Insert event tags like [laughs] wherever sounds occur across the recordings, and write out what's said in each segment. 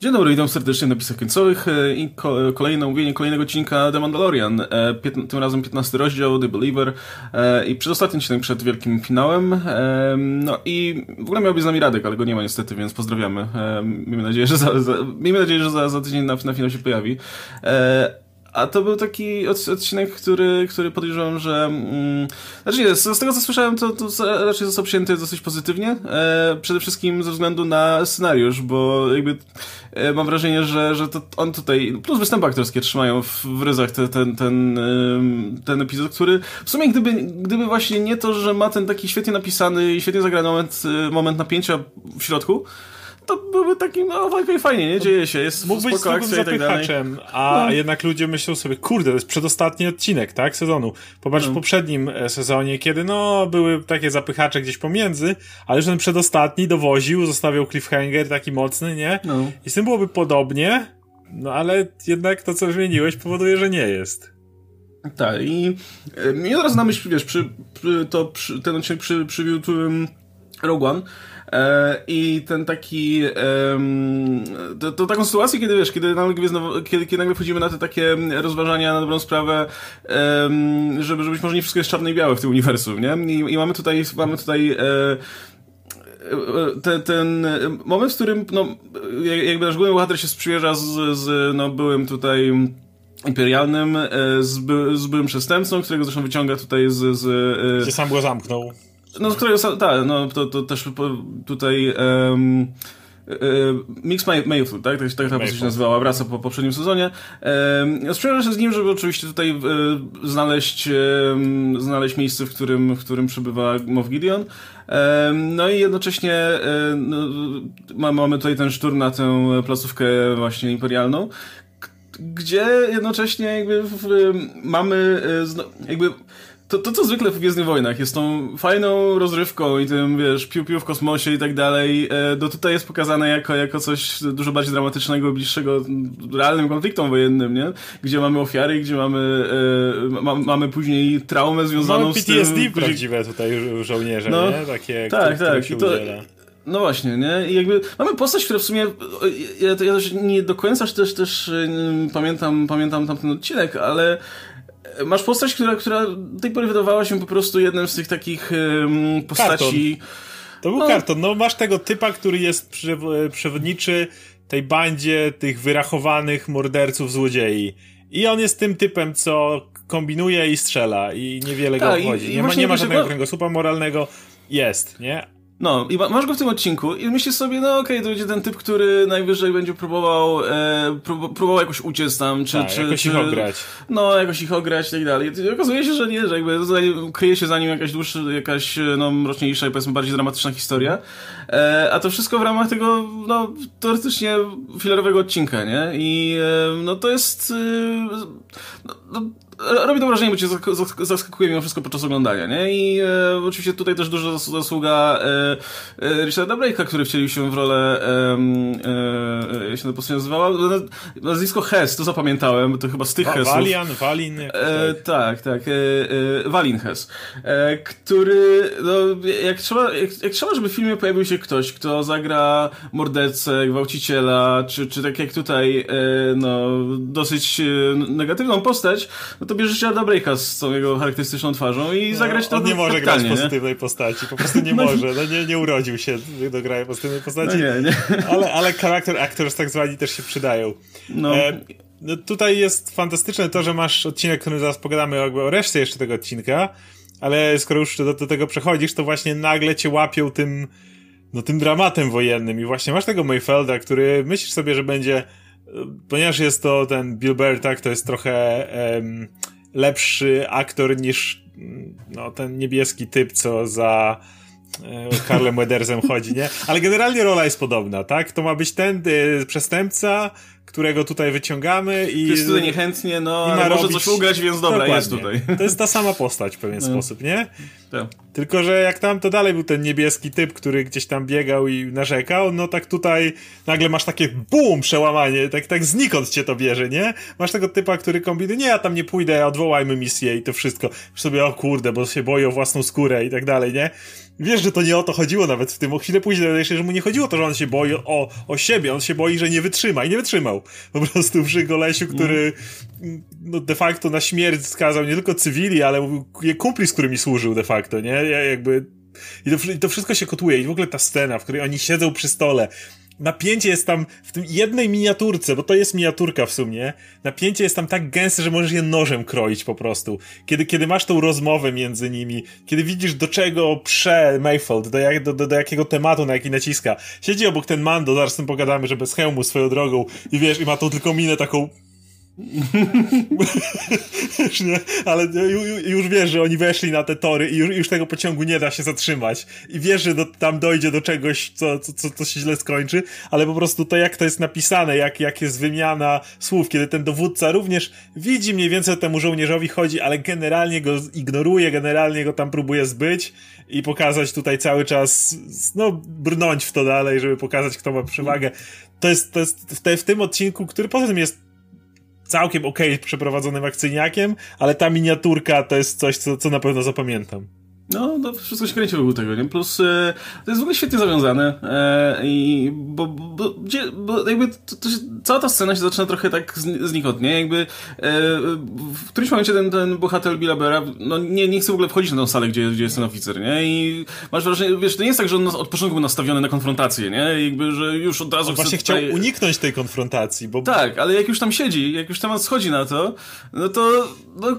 Dzień dobry, witam serdecznie na napisach końcowych e, i kolejne omówienie kolejnego odcinka The Mandalorian. E, tym razem 15 rozdział, The Believer e, i przedostatni odcinek przed wielkim finałem. No i w ogóle miał być z nami Radek, ale go nie ma niestety, więc pozdrawiamy. Miejmy nadzieję, że za, za, miejmy nadzieję, że za, za tydzień na, na finał się pojawi. A to był taki odcinek, który, który podejrzewam, że. Mm, znaczy nie, z, tego co słyszałem, to, to raczej został przyjęty dosyć pozytywnie. E, przede wszystkim ze względu na scenariusz, bo jakby e, mam wrażenie, że, że to on tutaj. Plus występy aktorskie trzymają w, w ryzach te, ten, ten, ten epizod, który w sumie gdyby, gdyby właśnie nie to, że ma ten taki świetnie napisany i świetnie zagrany moment, moment napięcia w środku to byłby taki, no fajnie, fajnie, nie? Dzieje się, jest Mógł być spoko akcja i tak dalej. A no. jednak ludzie myślą sobie, kurde, to jest przedostatni odcinek, tak, sezonu. Popatrz no. w poprzednim e, sezonie, kiedy no, były takie zapychacze gdzieś pomiędzy, ale już ten przedostatni dowoził, zostawiał cliffhanger taki mocny, nie? No. I z tym byłoby podobnie, no ale jednak to, co zmieniłeś, powoduje, że nie jest. Tak, i e, mi od razu na myśl, wiesz, przy, przy, to, przy, ten odcinek przy, przywiódł um, Rogue One, E, I ten taki. To, to, taką sytuację, kiedy wiesz, kiedy nagle, kiedy, kiedy nagle wchodzimy na te takie rozważania na dobrą sprawę, żeby, żeby być może nie wszystko jest czarne i białe w tym uniwersum, nie? I, i mamy tutaj, mamy tutaj e, e, ten, ten moment, w którym no, jakby nasz główny bohater się sprzymierza z, z no, byłym tutaj imperialnym, z, by, z byłym przestępcą, którego zresztą wyciąga tutaj z... z sam go zamknął. No, z którego, tak, no to, to też tutaj um, Mix Mayfield, tak? Tak, tak ta postać się nazywała, wraca po poprzednim sezonie. Um, Sprzymierzam się z nim, żeby oczywiście tutaj um, znaleźć, um, znaleźć miejsce, w którym, w którym przebywa Moff Gideon. No i jednocześnie no, mamy tutaj ten szturm na tę placówkę właśnie imperialną, gdzie jednocześnie jakby mamy jakby to, to, co zwykle w Gwiezdnych Wojnach jest tą fajną rozrywką i tym, wiesz, piu-piu w kosmosie i tak dalej, e, to tutaj jest pokazane jako, jako coś dużo bardziej dramatycznego, bliższego realnym konfliktom wojennym, nie? Gdzie mamy ofiary, gdzie mamy, e, ma, mamy później traumę związaną mamy z tym... PTSD prawdziwe tutaj żołnierze, no, nie? Takie, tak, które, tak. To, no właśnie, nie? I jakby mamy postać, która w sumie ja, ja też nie do końca też, też pamiętam, pamiętam tamten odcinek, ale masz postać, która, która do tej pory wydawała się po prostu jednym z tych takich um, postaci... Karton. To był no. karton. No masz tego typa, który jest przewodniczy tej bandzie tych wyrachowanych morderców, złodziei. I on jest tym typem, co kombinuje i strzela i niewiele go obchodzi. Nie ma, nie ma żadnego kręgosłupa moralnego. Jest, nie? No, i masz go w tym odcinku i myślisz sobie, no okej, okay, to będzie ten typ, który najwyżej będzie próbował, e, próbował jakoś uciec tam, czy... Tak, czy jakoś czy, ich ograć. No, jakoś ich ograć i tak dalej. I okazuje się, że nie, że jakby kryje się za nim jakaś dłuższa, jakaś, no, mroczniejsza i powiedzmy bardziej dramatyczna historia. E, a to wszystko w ramach tego, no, teoretycznie filerowego odcinka, nie? I, e, no, to jest... E, no, no, robi to wrażenie, bo cię zaskakuje mimo wszystko podczas oglądania, nie? I e, oczywiście tutaj też duża zasługa e, e, Richarda Blake'a, który wcielił się w rolę e, e, jak się to nazywała? Nazwisko Hess, to zapamiętałem, to chyba z tych Hessów. Valian, Walin. E, tak, tak. E, e, Walin Hess, e, który, no, jak trzeba, jak, jak trzeba, żeby w filmie pojawił się ktoś, kto zagra mordercę, gwałciciela, czy, czy tak jak tutaj, e, no, dosyć negatywną postać, no to bierzesz Richarda Blake'a z tą jego charakterystyczną twarzą i no, zagrać to On nie może grać pozytywnej nie? postaci, po prostu nie [laughs] no, może, no nie, nie urodził się do grania pozytywnej postaci. No nie, nie. [laughs] Ale, ale charakter actors tak zwani też się przydają. No. E, no tutaj jest fantastyczne to, że masz odcinek, który zaraz pogadamy jakby o reszcie jeszcze tego odcinka, ale skoro już do, do tego przechodzisz, to właśnie nagle cię łapią tym, no tym dramatem wojennym i właśnie masz tego Mayfelda, który myślisz sobie, że będzie ponieważ jest to ten Bill Burr, tak, to jest trochę um, lepszy aktor niż no, ten niebieski typ, co za e, Karlem Wedersem chodzi, nie? Ale generalnie rola jest podobna, tak? To ma być ten y, przestępca, którego tutaj wyciągamy i... Jest tutaj niechętnie, no, ale może robić... coś ugrać, więc dobra, Dokładnie. jest tutaj. To jest ta sama postać w pewien no. sposób, nie? Tak. Tylko, że jak tam, to dalej był ten niebieski typ, który gdzieś tam biegał i narzekał, no tak tutaj nagle masz takie BUM! Przełamanie, tak, tak znikąd cię to bierze, nie? Masz tego typa, który kombinuje, nie, ja tam nie pójdę, odwołajmy misję i to wszystko. Już sobie, o kurde, bo się boi o własną skórę i tak dalej, nie? Wiesz, że to nie o to chodziło nawet w tym. O chwilę później dowiesz się, że mu nie chodziło to, że on się boi o, o siebie, on się boi, że nie wytrzyma i nie wytrzymał. Po prostu przy Golesiu, który no, de facto na śmierć skazał nie tylko cywili, ale kumpli, z którymi służył de facto, nie? Jakby i to, I to, wszystko się kotuje. I w ogóle ta scena, w której oni siedzą przy stole, napięcie jest tam w tym jednej miniaturce, bo to jest miniaturka w sumie, napięcie jest tam tak gęste, że możesz je nożem kroić po prostu. Kiedy, kiedy masz tą rozmowę między nimi, kiedy widzisz do czego prze Mayfield, do, jak, do, do, do jakiego tematu, na jaki naciska. Siedzi obok ten Mando, zaraz z tym pogadamy, że bez hełmu swoją drogą i wiesz, i ma tą tylko minę taką [laughs] już nie, ale już wiesz, że oni weszli na te tory i już, już tego pociągu nie da się zatrzymać. I wiesz, że do, tam dojdzie do czegoś, co, co, co się źle skończy, ale po prostu to, jak to jest napisane, jak, jak jest wymiana słów, kiedy ten dowódca również widzi mniej więcej o temu żołnierzowi chodzi, ale generalnie go ignoruje, generalnie go tam próbuje zbyć i pokazać tutaj cały czas, no, brnąć w to dalej, żeby pokazać, kto ma przewagę. To jest, to jest w, te, w tym odcinku, który poza tym jest całkiem okej okay przeprowadzonym akcyjniakiem, ale ta miniaturka to jest coś, co, co na pewno zapamiętam. No, no, wszystko się kręci wokół tego, nie? Plus e, to jest w ogóle świetnie zawiązane e, i bo, bo, gdzie, bo jakby to, to się, cała ta scena się zaczyna trochę tak znikąd, nie? Jakby e, w którymś momencie ten, ten bohater Billa Bera, no nie, nie chce w ogóle wchodzić na tą salę, gdzie, gdzie jest ten oficer, nie? I masz wrażenie, wiesz, to nie jest tak, że on od początku był nastawiony na konfrontację, nie? Jakby, że już od razu on właśnie tutaj... chciał uniknąć tej konfrontacji, bo... Tak, ale jak już tam siedzi, jak już temat schodzi na to, no to... No,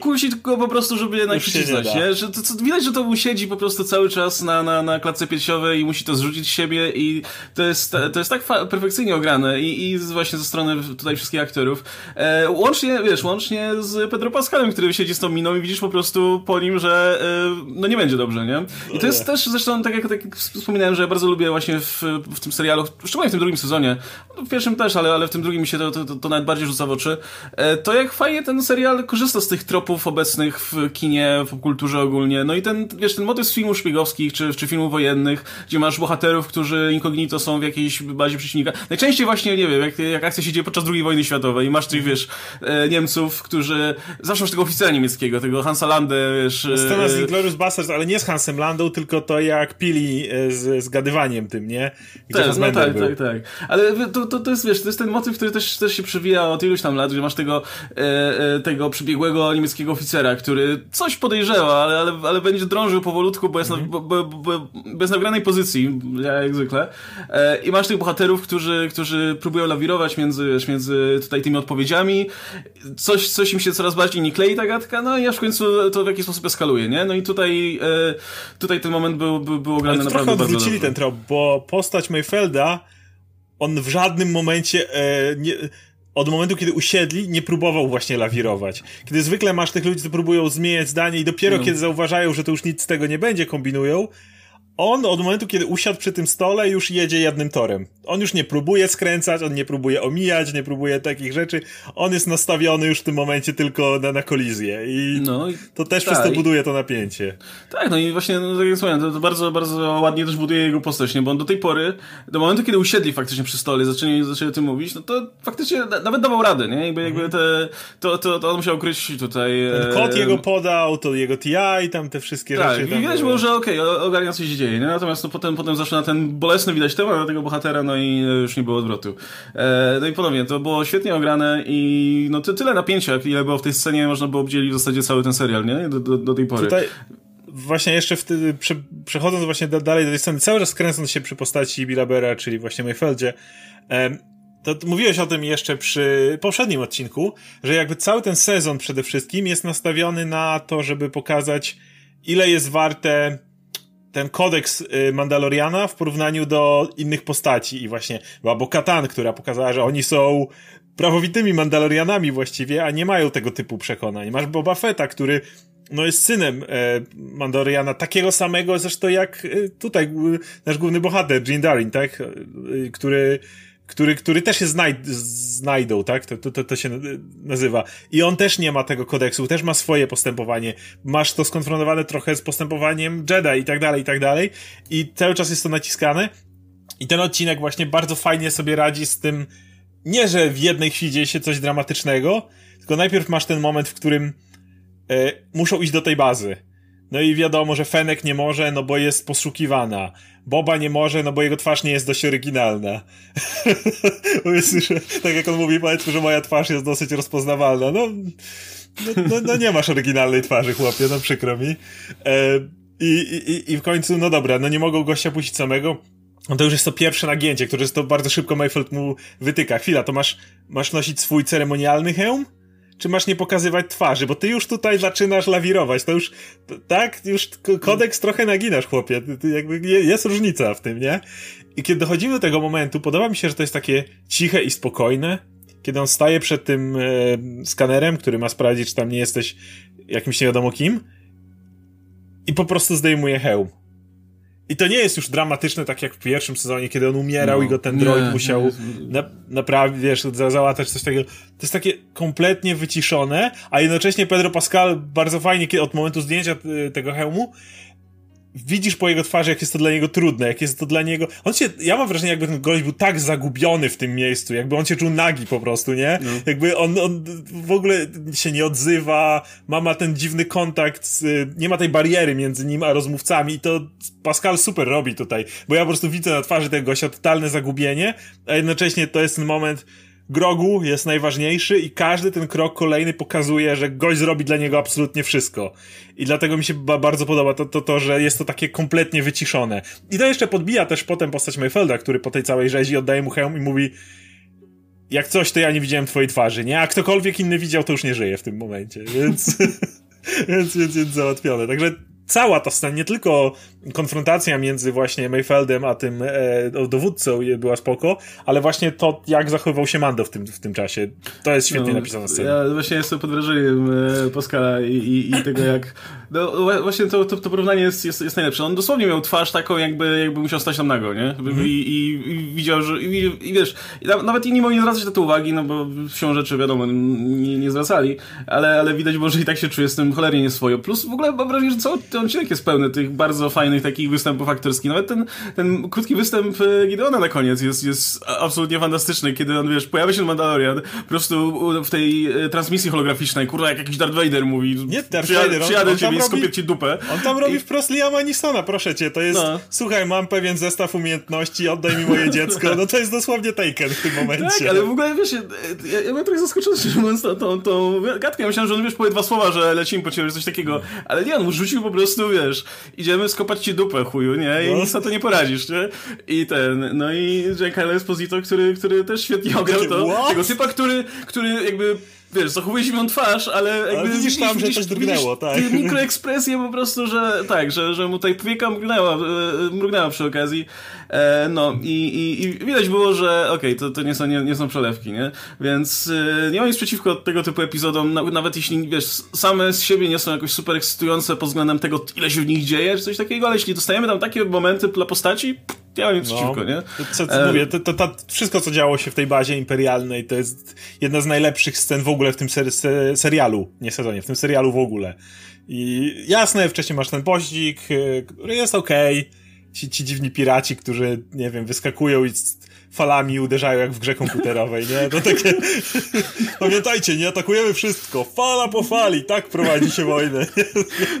kusi tylko po prostu, żeby jednak przycisnąć, nie? Że to, to, widać, że to mu siedzi po prostu cały czas na, na, na klatce piersiowej i musi to zrzucić z siebie i to jest, to jest tak perfekcyjnie ograne i, i właśnie ze strony tutaj wszystkich aktorów. E, łącznie, wiesz, łącznie z Pedro Pascalem, który siedzi z tą miną i widzisz po prostu po nim, że e, no nie będzie dobrze, nie? I to jest też zresztą, tak jak, tak jak wspominałem, że ja bardzo lubię właśnie w, w tym serialu, szczególnie w tym drugim sezonie, no w pierwszym też, ale, ale w tym drugim mi się to, to, to, to nawet bardziej rzuca w oczy, e, to jak fajnie ten serial korzysta z tych tropów obecnych w kinie, w kulturze ogólnie. No i ten, wiesz, ten motyw z filmów szpiegowskich czy, czy filmów wojennych, gdzie masz bohaterów, którzy incognito są w jakiejś bazie przeciwnika. Najczęściej właśnie, nie wiem, jak, jak akcja się dzieje podczas II wojny światowej i masz tych, wiesz, e, Niemców, którzy, zawsze masz tego oficera niemieckiego, tego Hansa Landę, wiesz... Scena z e, Inglourious Basterds, ale nie z Hansem Landą, tylko to jak pili e, z zgadywaniem tym, nie? Gdzie też, no tak, był. tak, tak. Ale to, to, to jest, wiesz, to jest ten motyw, który też, też się przewija od iluś tam lat, gdzie masz tego, e, tego przybiegłego niemieckiego oficera, który coś podejrzewa, ale, ale, ale będzie drążył powolutku, bo jest, mm -hmm. na, bo, bo, bo, bez nagranej pozycji, jak zwykle. E, I masz tych bohaterów, którzy, którzy próbują lawirować między, między tutaj tymi odpowiedziami. Coś, coś im się coraz bardziej nie klei ta gadka, no i aż w końcu to w jakiś sposób eskaluje, nie? No i tutaj, e, tutaj ten moment był, był, był ograny naprawdę trochę odwrócili ten trop, bo postać Mayfelda on w żadnym momencie e, nie, od momentu, kiedy usiedli, nie próbował właśnie lawirować. Kiedy zwykle masz tych ludzi, co próbują zmieniać zdanie i dopiero no. kiedy zauważają, że to już nic z tego nie będzie, kombinują, on od momentu, kiedy usiadł przy tym stole, już jedzie jednym torem. On już nie próbuje skręcać, on nie próbuje omijać, nie próbuje takich rzeczy. On jest nastawiony już w tym momencie tylko na, na kolizję. I no, to też tak, przez to buduje to napięcie. Tak, no i właśnie, no, tak jak wspomniałem, to, to, bardzo, bardzo ładnie też buduje jego postać, nie? bo on do tej pory, do momentu, kiedy usiedli faktycznie przy stole, zaczęli, zaczęli o tym mówić, no to faktycznie nawet dawał radę, nie? Jakby, jakby te, to, to, to on musiał kryć tutaj... Ten kod e... jego podał, to jego TI, tam te wszystkie tak, rzeczy. Tak, i widać było, że okej, okay, ogarnia coś się dzieje, nie? Natomiast no, potem, potem zaczyna ten bolesny widać temat tego bohatera, no i już nie było odwrotu. E, no i ponownie, to było świetnie ograne i no tyle napięcia, ile było w tej scenie, można było obdzielić w zasadzie cały ten serial, nie? Do, do, do tej pory. Tutaj właśnie jeszcze prze, przechodząc właśnie da, dalej do tej sceny, cały czas kręcąc się przy postaci Billa Bera, czyli właśnie Mayfeldzie, e, to mówiłeś o tym jeszcze przy poprzednim odcinku, że jakby cały ten sezon przede wszystkim jest nastawiony na to, żeby pokazać, ile jest warte ten kodeks y, Mandaloriana w porównaniu do innych postaci i właśnie była Bo-Katan, która pokazała, że oni są prawowitymi Mandalorianami właściwie, a nie mają tego typu przekonań. Masz Boba Fetta, który no jest synem e, Mandaloriana, takiego samego zresztą jak e, tutaj e, nasz główny bohater, Jin Darin, tak? E, który który, który też się znajd znajdą, tak? To, to, to się nazywa. I on też nie ma tego kodeksu, też ma swoje postępowanie. Masz to skonfrontowane trochę z postępowaniem Jedi i tak dalej, i tak dalej. I cały czas jest to naciskane. I ten odcinek właśnie bardzo fajnie sobie radzi z tym, nie, że w jednej chwili dzieje się coś dramatycznego, tylko najpierw masz ten moment, w którym e, muszą iść do tej bazy. No i wiadomo, że Fenek nie może, no bo jest poszukiwana. Boba nie może, no bo jego twarz nie jest dość oryginalna. [laughs] Że tak jak on mówi, powiedzmy, że moja twarz jest dosyć rozpoznawalna. No, no, no, no nie masz oryginalnej twarzy, chłopie, no przykro mi. E, i, i, I w końcu, no dobra, no nie mogą gościa puścić samego. No to już jest to pierwsze nagięcie, które to bardzo szybko Mayfield mu wytyka. Chwila, to masz, masz nosić swój ceremonialny hełm? Czy masz nie pokazywać twarzy, bo ty już tutaj zaczynasz lawirować, to już, tak, już kodeks trochę naginasz, chłopie, jakby jest różnica w tym, nie? I kiedy dochodzimy do tego momentu, podoba mi się, że to jest takie ciche i spokojne, kiedy on staje przed tym e, skanerem, który ma sprawdzić, czy tam nie jesteś jakimś nie wiadomo kim i po prostu zdejmuje hełm. I to nie jest już dramatyczne, tak jak w pierwszym sezonie, kiedy on umierał no, i go ten droid nie, musiał nie, na, naprawić, wiesz, za, załatać coś takiego. To jest takie kompletnie wyciszone, a jednocześnie Pedro Pascal bardzo fajnie, kiedy od momentu zdjęcia y, tego hełmu, widzisz po jego twarzy, jak jest to dla niego trudne, jak jest to dla niego... On się, ja mam wrażenie, jakby ten gość był tak zagubiony w tym miejscu, jakby on się czuł nagi po prostu, nie? No. Jakby on, on w ogóle się nie odzywa, ma, ma ten dziwny kontakt, z, nie ma tej bariery między nim a rozmówcami i to Pascal super robi tutaj, bo ja po prostu widzę na twarzy tego gościa totalne zagubienie, a jednocześnie to jest ten moment, Grogu jest najważniejszy i każdy ten krok kolejny pokazuje, że gość zrobi dla niego absolutnie wszystko. I dlatego mi się bardzo podoba to, to, to, że jest to takie kompletnie wyciszone. I to jeszcze podbija też potem postać Mayfelda, który po tej całej rzezi oddaje mu hełm i mówi jak coś, to ja nie widziałem twojej twarzy, nie? A ktokolwiek inny widział, to już nie żyje w tym momencie, więc... [laughs] więc, więc, więc załatwione. Także cała ta scena, nie tylko konfrontacja między właśnie Mayfeldem a tym e, dowódcą była spoko, ale właśnie to, jak zachowywał się Mando w tym, w tym czasie. To jest świetnie no, napisana scena. Ja właśnie jestem pod wrażeniem e, Pascala i, i, i, tego, jak... No, właśnie to, to, to porównanie jest, jest, jest najlepsze. On dosłownie miał twarz taką, jakby, jakby musiał stać tam nago, nie? Mhm. I, i, I, widział, że... I, i wiesz, nawet inni mogli nie zwracać na to uwagi, no bo się rzeczy, wiadomo, nie, nie zwracali, ale, ale widać było, że i tak się czuje z tym cholernie nieswojo. Plus w ogóle mam wrażenie, że cały ten odcinek jest pełny tych bardzo fajnych takich występów aktorskich. Nawet ten, ten krótki występ e, Gideona na koniec jest, jest absolutnie fantastyczny, kiedy on, wiesz, pojawia się Mandalorian, po prostu w tej e, transmisji holograficznej, kurwa, jak jakiś Darth Vader mówi, nie, Darth Vader, przyjadę on, ciebie i skopię ci dupę. On tam robi I... wprost Liama Nisona, proszę cię, to jest, no. słuchaj, mam pewien zestaw umiejętności, oddaj mi moje dziecko, no to jest dosłownie Taken w tym momencie. Tak, ale w ogóle, wiesz, ja, ja byłem trochę zaskoczony, że mówiąc tą, tą, tą gadkę, ja myślałem, że on, wiesz, powie dwa słowa, że lecimy po ciebie, coś takiego, ale nie, on mu rzucił po prostu, wiesz, idziemy skopać ci dupę, chuju, nie? I no. nic na to nie poradzisz, nie? I ten, no i Giancarlo Esposito, który, który też świetnie ograł to. What? Tego typa, który, który jakby wiesz, zachowuje zimną twarz, ale jakby... Ale widzisz tam, widzisz, że coś drgnęło, tak. mikroekspresję po prostu, że tak, że, że mu tutaj powieka mrugnęła, e, mrugnęła przy okazji. E, no i, i, i widać było, że okej, okay, to, to nie, są, nie, nie są przelewki, nie? Więc e, nie mam nic przeciwko tego typu epizodom, nawet jeśli, wiesz, same z siebie nie są jakoś super ekscytujące pod względem tego, ile się w nich dzieje, czy coś takiego, ale jeśli dostajemy tam takie momenty dla postaci, pff, ja mam no, przeciwko, nie? Co, co e... mówię, to, to, to, wszystko, co działo się w tej bazie imperialnej, to jest jedna z najlepszych scen w ogóle w tym ser se serialu, nie sezonie, w tym serialu w ogóle. I jasne, wcześniej masz ten pościg, e, który jest okej, okay. ci, ci dziwni piraci, którzy, nie wiem, wyskakują i falami uderzają jak w grze komputerowej, nie? To takie... [laughs] Pamiętajcie, nie atakujemy wszystko. Fala po fali. Tak prowadzi się wojnę.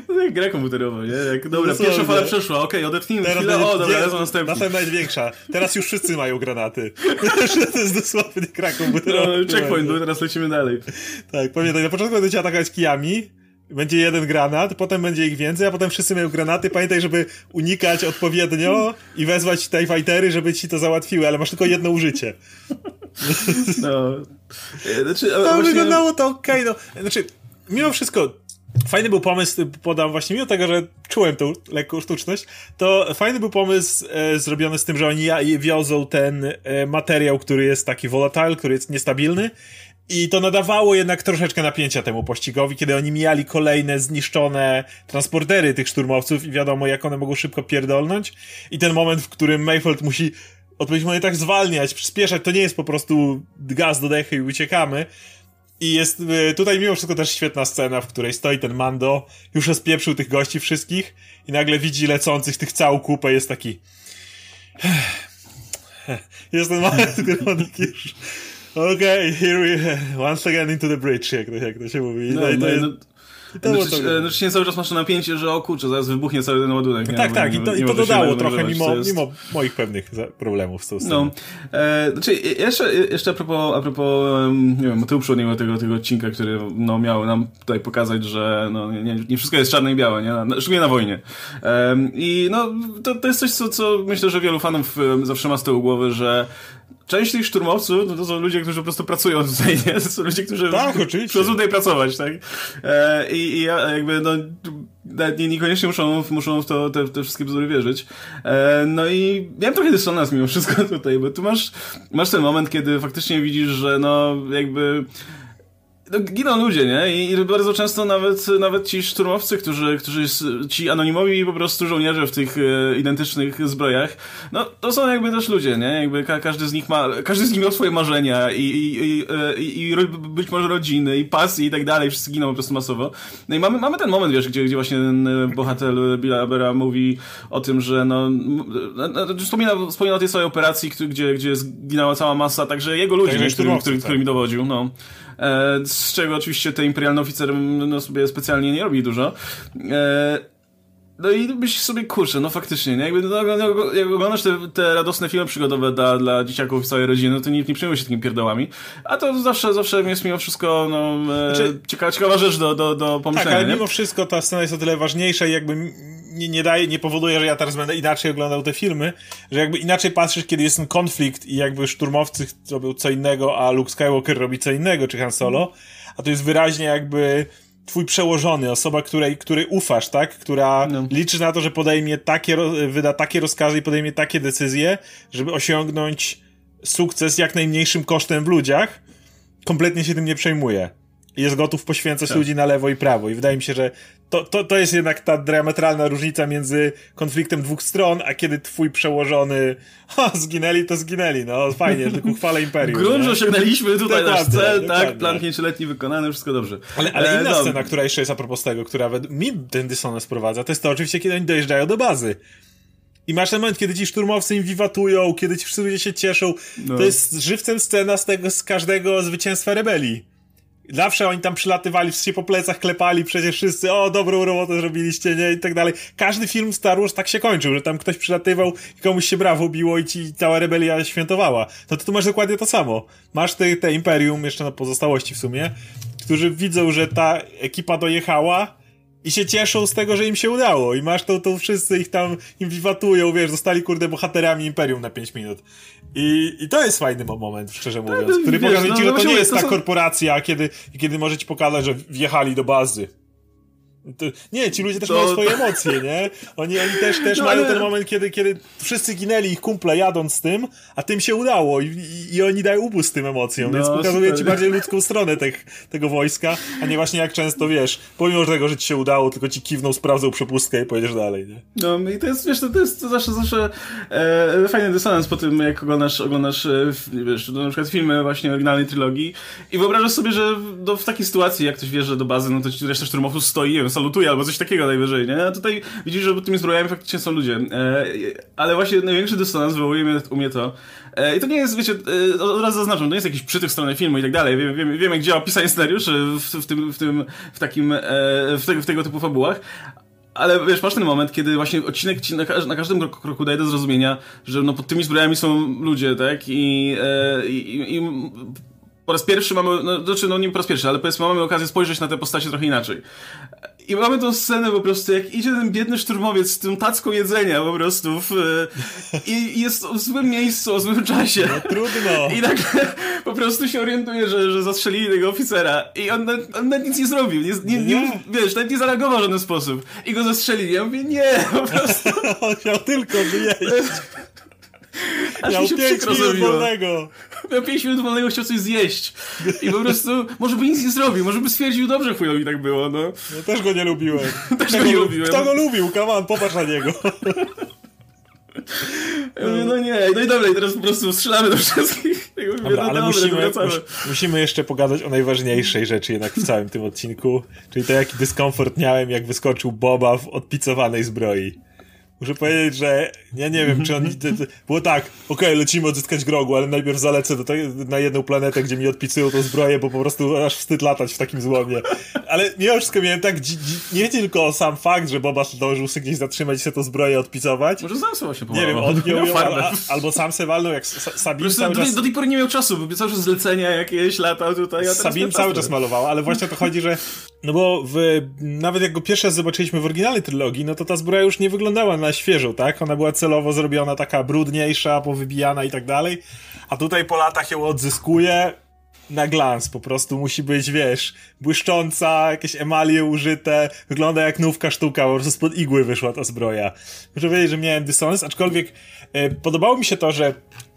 To jak gra komputerowa, nie? Jak, dobra, no pierwsza fala przeszła, okej, okay, odetnijmy Teraz chwilę, o, dobra, lecą następny. Następna największa. Teraz już wszyscy mają granaty. [laughs] [laughs] to jest dosłownie gra komputerowa. No, checkpoint teraz lecimy dalej. Tak, pamiętaj, na początku będziecie atakować kijami, będzie jeden granat, potem będzie ich więcej, a potem wszyscy mają granaty. Pamiętaj, żeby unikać odpowiednio i wezwać TIE Fightery, żeby ci to załatwiły, ale masz tylko jedno użycie. No. Znaczy, no, właśnie... wyglądało to okej, okay, no. Znaczy, mimo wszystko, fajny był pomysł, podam właśnie, mimo tego, że czułem tą lekką sztuczność, to fajny był pomysł e, zrobiony z tym, że oni wiozą ten e, materiał, który jest taki volatile, który jest niestabilny i to nadawało jednak troszeczkę napięcia temu pościgowi, kiedy oni mijali kolejne zniszczone transportery tych szturmowców i wiadomo, jak one mogą szybko pierdolnąć. I ten moment, w którym Mayfield musi Odpowiedź tak zwalniać, przyspieszać, to nie jest po prostu gaz do dechy i uciekamy. I jest y, tutaj mimo wszystko też świetna scena, w której stoi ten Mando, już rozpieprzył tych gości wszystkich i nagle widzi lecących tych całą kupę, jest taki... Jest ten moment, on już... Okej, okay, here we... Once again into the bridge, jak to, jak to się mówi. No, no, no, to znaczy, to... znaczy nie cały czas masz napięcie, że o kurczę, zaraz wybuchnie cały ten ładunek. Tak, tak, i to, i to dodało trochę mimo, jest... mimo moich pewnych problemów z tą sceną. No, e, znaczy jeszcze, jeszcze a propos, a propos nie wiem, motywu przewodniego tego, tego odcinka, który no, miał nam tutaj pokazać, że no, nie, nie wszystko jest czarne i białe, nie? Szczególnie na wojnie. E, I no, to, to jest coś, co, co myślę, że wielu fanów zawsze ma z tyłu głowy, że część tych szturmowców no to są ludzie, którzy po prostu pracują tutaj, nie? To są ludzie, którzy tak, oczywiście. przychodzą tutaj pracować, tak? E, i, I jakby, no, nie, niekoniecznie muszą, muszą w to te, te wszystkie bzdury wierzyć. E, no i miałem trochę dysonans mimo wszystko [laughs] tutaj, bo tu masz, masz ten moment, kiedy faktycznie widzisz, że no, jakby no, giną ludzie, nie? I, I, bardzo często nawet, nawet ci szturmowcy, którzy, którzy ci anonimowi po prostu żołnierze w tych e, identycznych zbrojach, no to są jakby też ludzie, nie? Jakby ka każdy z nich ma, każdy z nich miał swoje marzenia i, i, i, e, i, i być może rodziny i pasji i tak dalej, wszyscy giną po prostu masowo. No i mamy, mamy ten moment, wiesz, gdzie, gdzie właśnie ten e, bohater Billa Abera mówi o tym, że no, no, no wspomina, wspomina o tej swojej operacji, gdzie, gdzie zginęła cała masa, także jego ludzie, tak, którymi, którymi, którymi dowodził, no. E, z czego oczywiście ten imperialny oficer no, sobie specjalnie nie robi dużo. E, no i myślisz sobie, kurczę, no faktycznie, nie? Jakby, no, jak oglądasz te, te radosne filmy przygodowe dla, dla dzieciaków i całej rodziny, no to nie, nie przejmuj się takimi pierdołami. A to zawsze, zawsze jest mimo wszystko, no, e, znaczy, ciekawa, ciekawa rzecz do, do, do pomyślenia, Tak, ale nie? mimo wszystko ta scena jest o tyle ważniejsza i jakby nie, nie daje, nie powoduje, że ja teraz będę inaczej oglądał te filmy, że jakby inaczej patrzysz, kiedy jest ten konflikt i jakby szturmowcy robią co innego, a Luke Skywalker robi co innego, czy Han Solo, a to jest wyraźnie jakby twój przełożony, osoba, której, której ufasz, tak? Która no. liczy na to, że podejmie takie, wyda takie rozkazy i podejmie takie decyzje, żeby osiągnąć sukces jak najmniejszym kosztem w ludziach, kompletnie się tym nie przejmuje jest gotów poświęcać tak. ludzi na lewo i prawo. I wydaje mi się, że to, to, to jest jednak ta diametralna różnica między konfliktem dwóch stron, a kiedy twój przełożony [laughs] ha, zginęli, to zginęli, no fajnie, tylko chwala Imperium. Grunt, że osiągnęliśmy tutaj nasz cel, tak, plan pięcioletni wykonany, wszystko dobrze. Ale, ale e, inna no. scena, która jeszcze jest a propos tego, która mi ten dysonans prowadza, to jest to oczywiście, kiedy oni dojeżdżają do bazy. I masz ten moment, kiedy ci szturmowcy im wiwatują, kiedy ci wszyscy ludzie się cieszą. No. To jest żywcem scena z tego, z każdego zwycięstwa rebelii. Zawsze oni tam przylatywali, wszyscy po plecach klepali, przecież wszyscy, o, dobrą robotę zrobiliście, nie, i tak dalej. Każdy film Star Wars tak się kończył, że tam ktoś przylatywał i komuś się brawo biło i ci cała rebelia świętowała. No to tu masz dokładnie to samo. Masz te, te Imperium, jeszcze na pozostałości w sumie, którzy widzą, że ta ekipa dojechała, i się cieszą z tego, że im się udało. I masz to, to wszyscy ich tam im wiwatują, wiesz, zostali kurde bohaterami Imperium na 5 minut. I, I to jest fajny moment, szczerze tak, mówiąc, który pokazuje ci, no, że to nie jest ta korporacja, kiedy, kiedy może ci pokazać, że wjechali do bazy. To, nie, ci ludzie też to... mają swoje emocje, nie? Oni, oni też, też no, mają ten moment, kiedy, kiedy wszyscy ginęli, ich kumple jadąc z tym, a tym się udało i, i, i oni dają upust tym emocjom, no, więc pokazuje ci bardziej ludzką stronę tych, tego wojska, a nie właśnie jak często, wiesz, pomimo tego, że ci się udało, tylko ci kiwną, sprawdzą przepustkę i pojedziesz dalej, nie? No i to jest, wiesz, to, to jest zawsze, zawsze e, fajny dysonans po tym, jak oglądasz, oglądasz e, wiesz, na przykład filmy właśnie oryginalnej trylogii i wyobrażasz sobie, że do, w takiej sytuacji, jak ktoś wjeżdża do bazy, no to ci reszta szturmowców stoi, nie wiem, salutuje albo coś takiego najwyżej, nie? A tutaj widzisz, że tymi zbrojami faktycznie są ludzie. E, ale właśnie największy dysonans wywołuje u mnie to. E, I to nie jest, wiecie, e, od razu zaznaczam, to nie jest jakiś przytyk strony filmu i tak dalej. Wiem, wiem, wiem jak działa pisanie scenariuszy w, w, tym, w tym, w takim, e, w, te, w tego typu fabułach. Ale wiesz, masz ten moment, kiedy właśnie odcinek ci na, na każdym kroku daje do zrozumienia, że no pod tymi zbrojami są ludzie, tak? I, e, i, i po raz pierwszy mamy, no, znaczy no nie po raz pierwszy, ale powiedzmy mamy okazję spojrzeć na te postacie trochę inaczej. I mamy tą scenę po prostu, jak idzie ten biedny szturmowiec z tym tacką jedzenia po prostu w, i jest w złym miejscu, o złym czasie. No trudno. I tak po prostu się orientuje, że, że zastrzelili tego oficera i on, on nawet nic nie zrobił, nie, nie, nie, nie, wiesz, nawet nie zareagował w żaden sposób. I go zastrzelili. Ja mówię, nie, po prostu. [laughs] on chciał tylko wyjeść. [laughs] Aż Miał mi się pięć minut wolnego. Miał 5 minut wolnego, chciał coś zjeść. I po prostu, może by nic nie zrobił, może by stwierdził, dobrze chujowi tak było, no. Ja też go nie lubiłem. [laughs] też go nie lubiłem. Kto go lubił? Come on, popatrz na niego. Ja mówię, no nie, no i dobra, i teraz po prostu strzelamy do wszystkich. Ja mówię, dobra, no ale musimy, musimy jeszcze pogadać o najważniejszej rzeczy jednak w całym tym odcinku, czyli to jaki dyskomfort miałem, jak wyskoczył Boba w odpicowanej zbroi. Muszę powiedzieć, że ja nie wiem, czy on. Było tak, okej, okay, lecimy odzyskać grogu, ale najpierw zalecę do tej, na jedną planetę, gdzie mi odpisują tą zbroję, bo po prostu aż wstyd latać w takim złomie. Ale mimo wszystko miałem tak, nie tylko sam fakt, że Boba zdążył się gdzieś zatrzymać i sobie tą zbroję odpicować. Może sam sobie się Nie wiem, odpiął ją, al, albo sam se walnął, jak Sabin cały do, czas... do tej pory nie miał czasu, bo cały czas zlecenia jakieś latał tutaj. Sabin cały czas malował, ale właśnie o to chodzi, że no bo w, nawet jak go pierwszy raz zobaczyliśmy w oryginalnej trylogii, no to ta zbroja już nie wyglądała na świeżą, tak? Ona była celowo zrobiona taka brudniejsza, powybijana i tak dalej. A tutaj po latach ją odzyskuje na glans, po prostu musi być, wiesz, błyszcząca, jakieś emalie użyte, wygląda jak nówka sztuka, po prostu spod igły wyszła ta zbroja. Muszę powiedzieć, że miałem dysonans, aczkolwiek e, podobało mi się to, że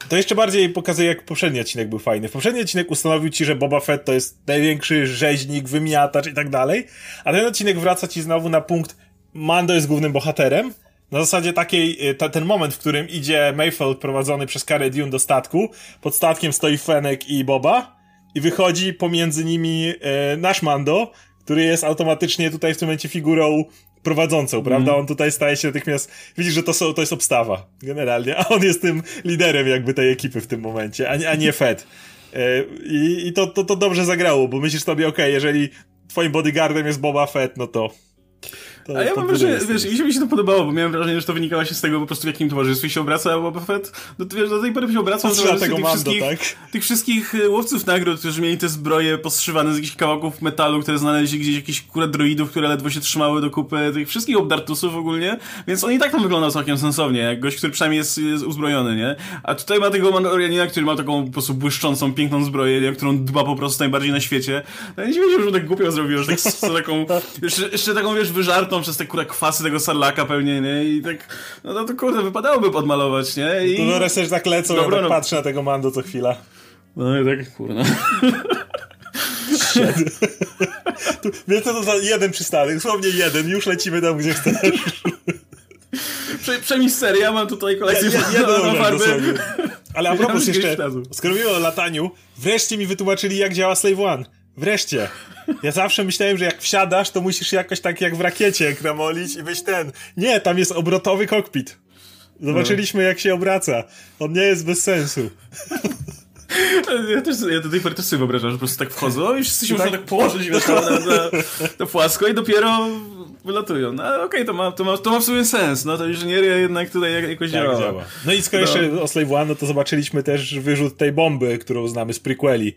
to jeszcze bardziej pokazuje, jak poprzedni odcinek był fajny. W poprzedni odcinek ustanowił ci, że Boba Fett to jest największy rzeźnik, wymiatacz i tak dalej, a ten odcinek wraca ci znowu na punkt Mando jest głównym bohaterem, na zasadzie takiej, ta, ten moment, w którym idzie Mayfield prowadzony przez Cara Dune do statku, pod statkiem stoi Fenek i Boba i wychodzi pomiędzy nimi e, nasz Mando, który jest automatycznie tutaj w tym momencie figurą prowadzącą, prawda? Mm. On tutaj staje się natychmiast, widzisz, że to, są, to jest obstawa, generalnie, a on jest tym liderem jakby tej ekipy w tym momencie, a, a nie Fed. E, I, i to, to, to dobrze zagrało, bo myślisz sobie, okej, okay, jeżeli twoim bodyguardem jest Boba Fett, no to to, A ja mam wrażenie, wiesz, się, mi się to podobało, bo miałem wrażenie, że to wynikało się z tego po prostu, w jakim towarzystwie się obraca Boba Fett. No to wiesz, do tej pory się obracał w tych, Mando, wszystkich, tak? tych wszystkich e, łowców nagród, którzy mieli te zbroje postrzywane z jakichś kawałków metalu, które znaleźli gdzieś jakichś kule droidów, które ledwo się trzymały do kupy, tych wszystkich obdartusów ogólnie, więc on i tak tam wygląda całkiem sensownie, jak gość, który przynajmniej jest, jest uzbrojony, nie? A tutaj ma tego Mandalorianina, który ma taką po prostu błyszczącą, piękną zbroję, nie? którą dba po prostu najbardziej na świecie. No ja nie wiedział, że tak głupio zrobił, że tak, z taką, [laughs] jeszcze, jeszcze taką, wiesz, wyżartą przez te kurę kwasy tego sarlaka pewnie, nie? I tak, no, to kurde, wypadałoby podmalować, nie? I... To no też tak lecą, Dobra, ja tak no. patrzę na tego Mando co chwila. No i tak, kurna. tu, więc to za jeden przystanek, dosłownie jeden, już lecimy tam, gdzie chcesz. Prze, przemyśl serię, ja mam tutaj kolekcję ja, ja, ja farby. Ale a propos jeszcze, skoro mówimy o lataniu, wreszcie mi wytłumaczyli, jak działa Slave One. Wreszcie. Ja zawsze myślałem, że jak wsiadasz, to musisz jakoś tak jak w rakiecie kramolić i być ten. Nie, tam jest obrotowy kokpit. Zobaczyliśmy, jak się obraca. On nie jest bez sensu. Ja też, ja do tej pory też sobie wyobrażam, że po prostu tak wchodzą i wszyscy się tak? muszą tak położyć wiesz, na, na, na płasko i dopiero wylatują. No okej, okay, to, ma, to, ma, to ma w sumie sens, no to inżynieria jednak tutaj jakoś tak, działa. działa. No i skoro no. jeszcze o Slave One, no to zobaczyliśmy też wyrzut tej bomby, którą znamy z prequeli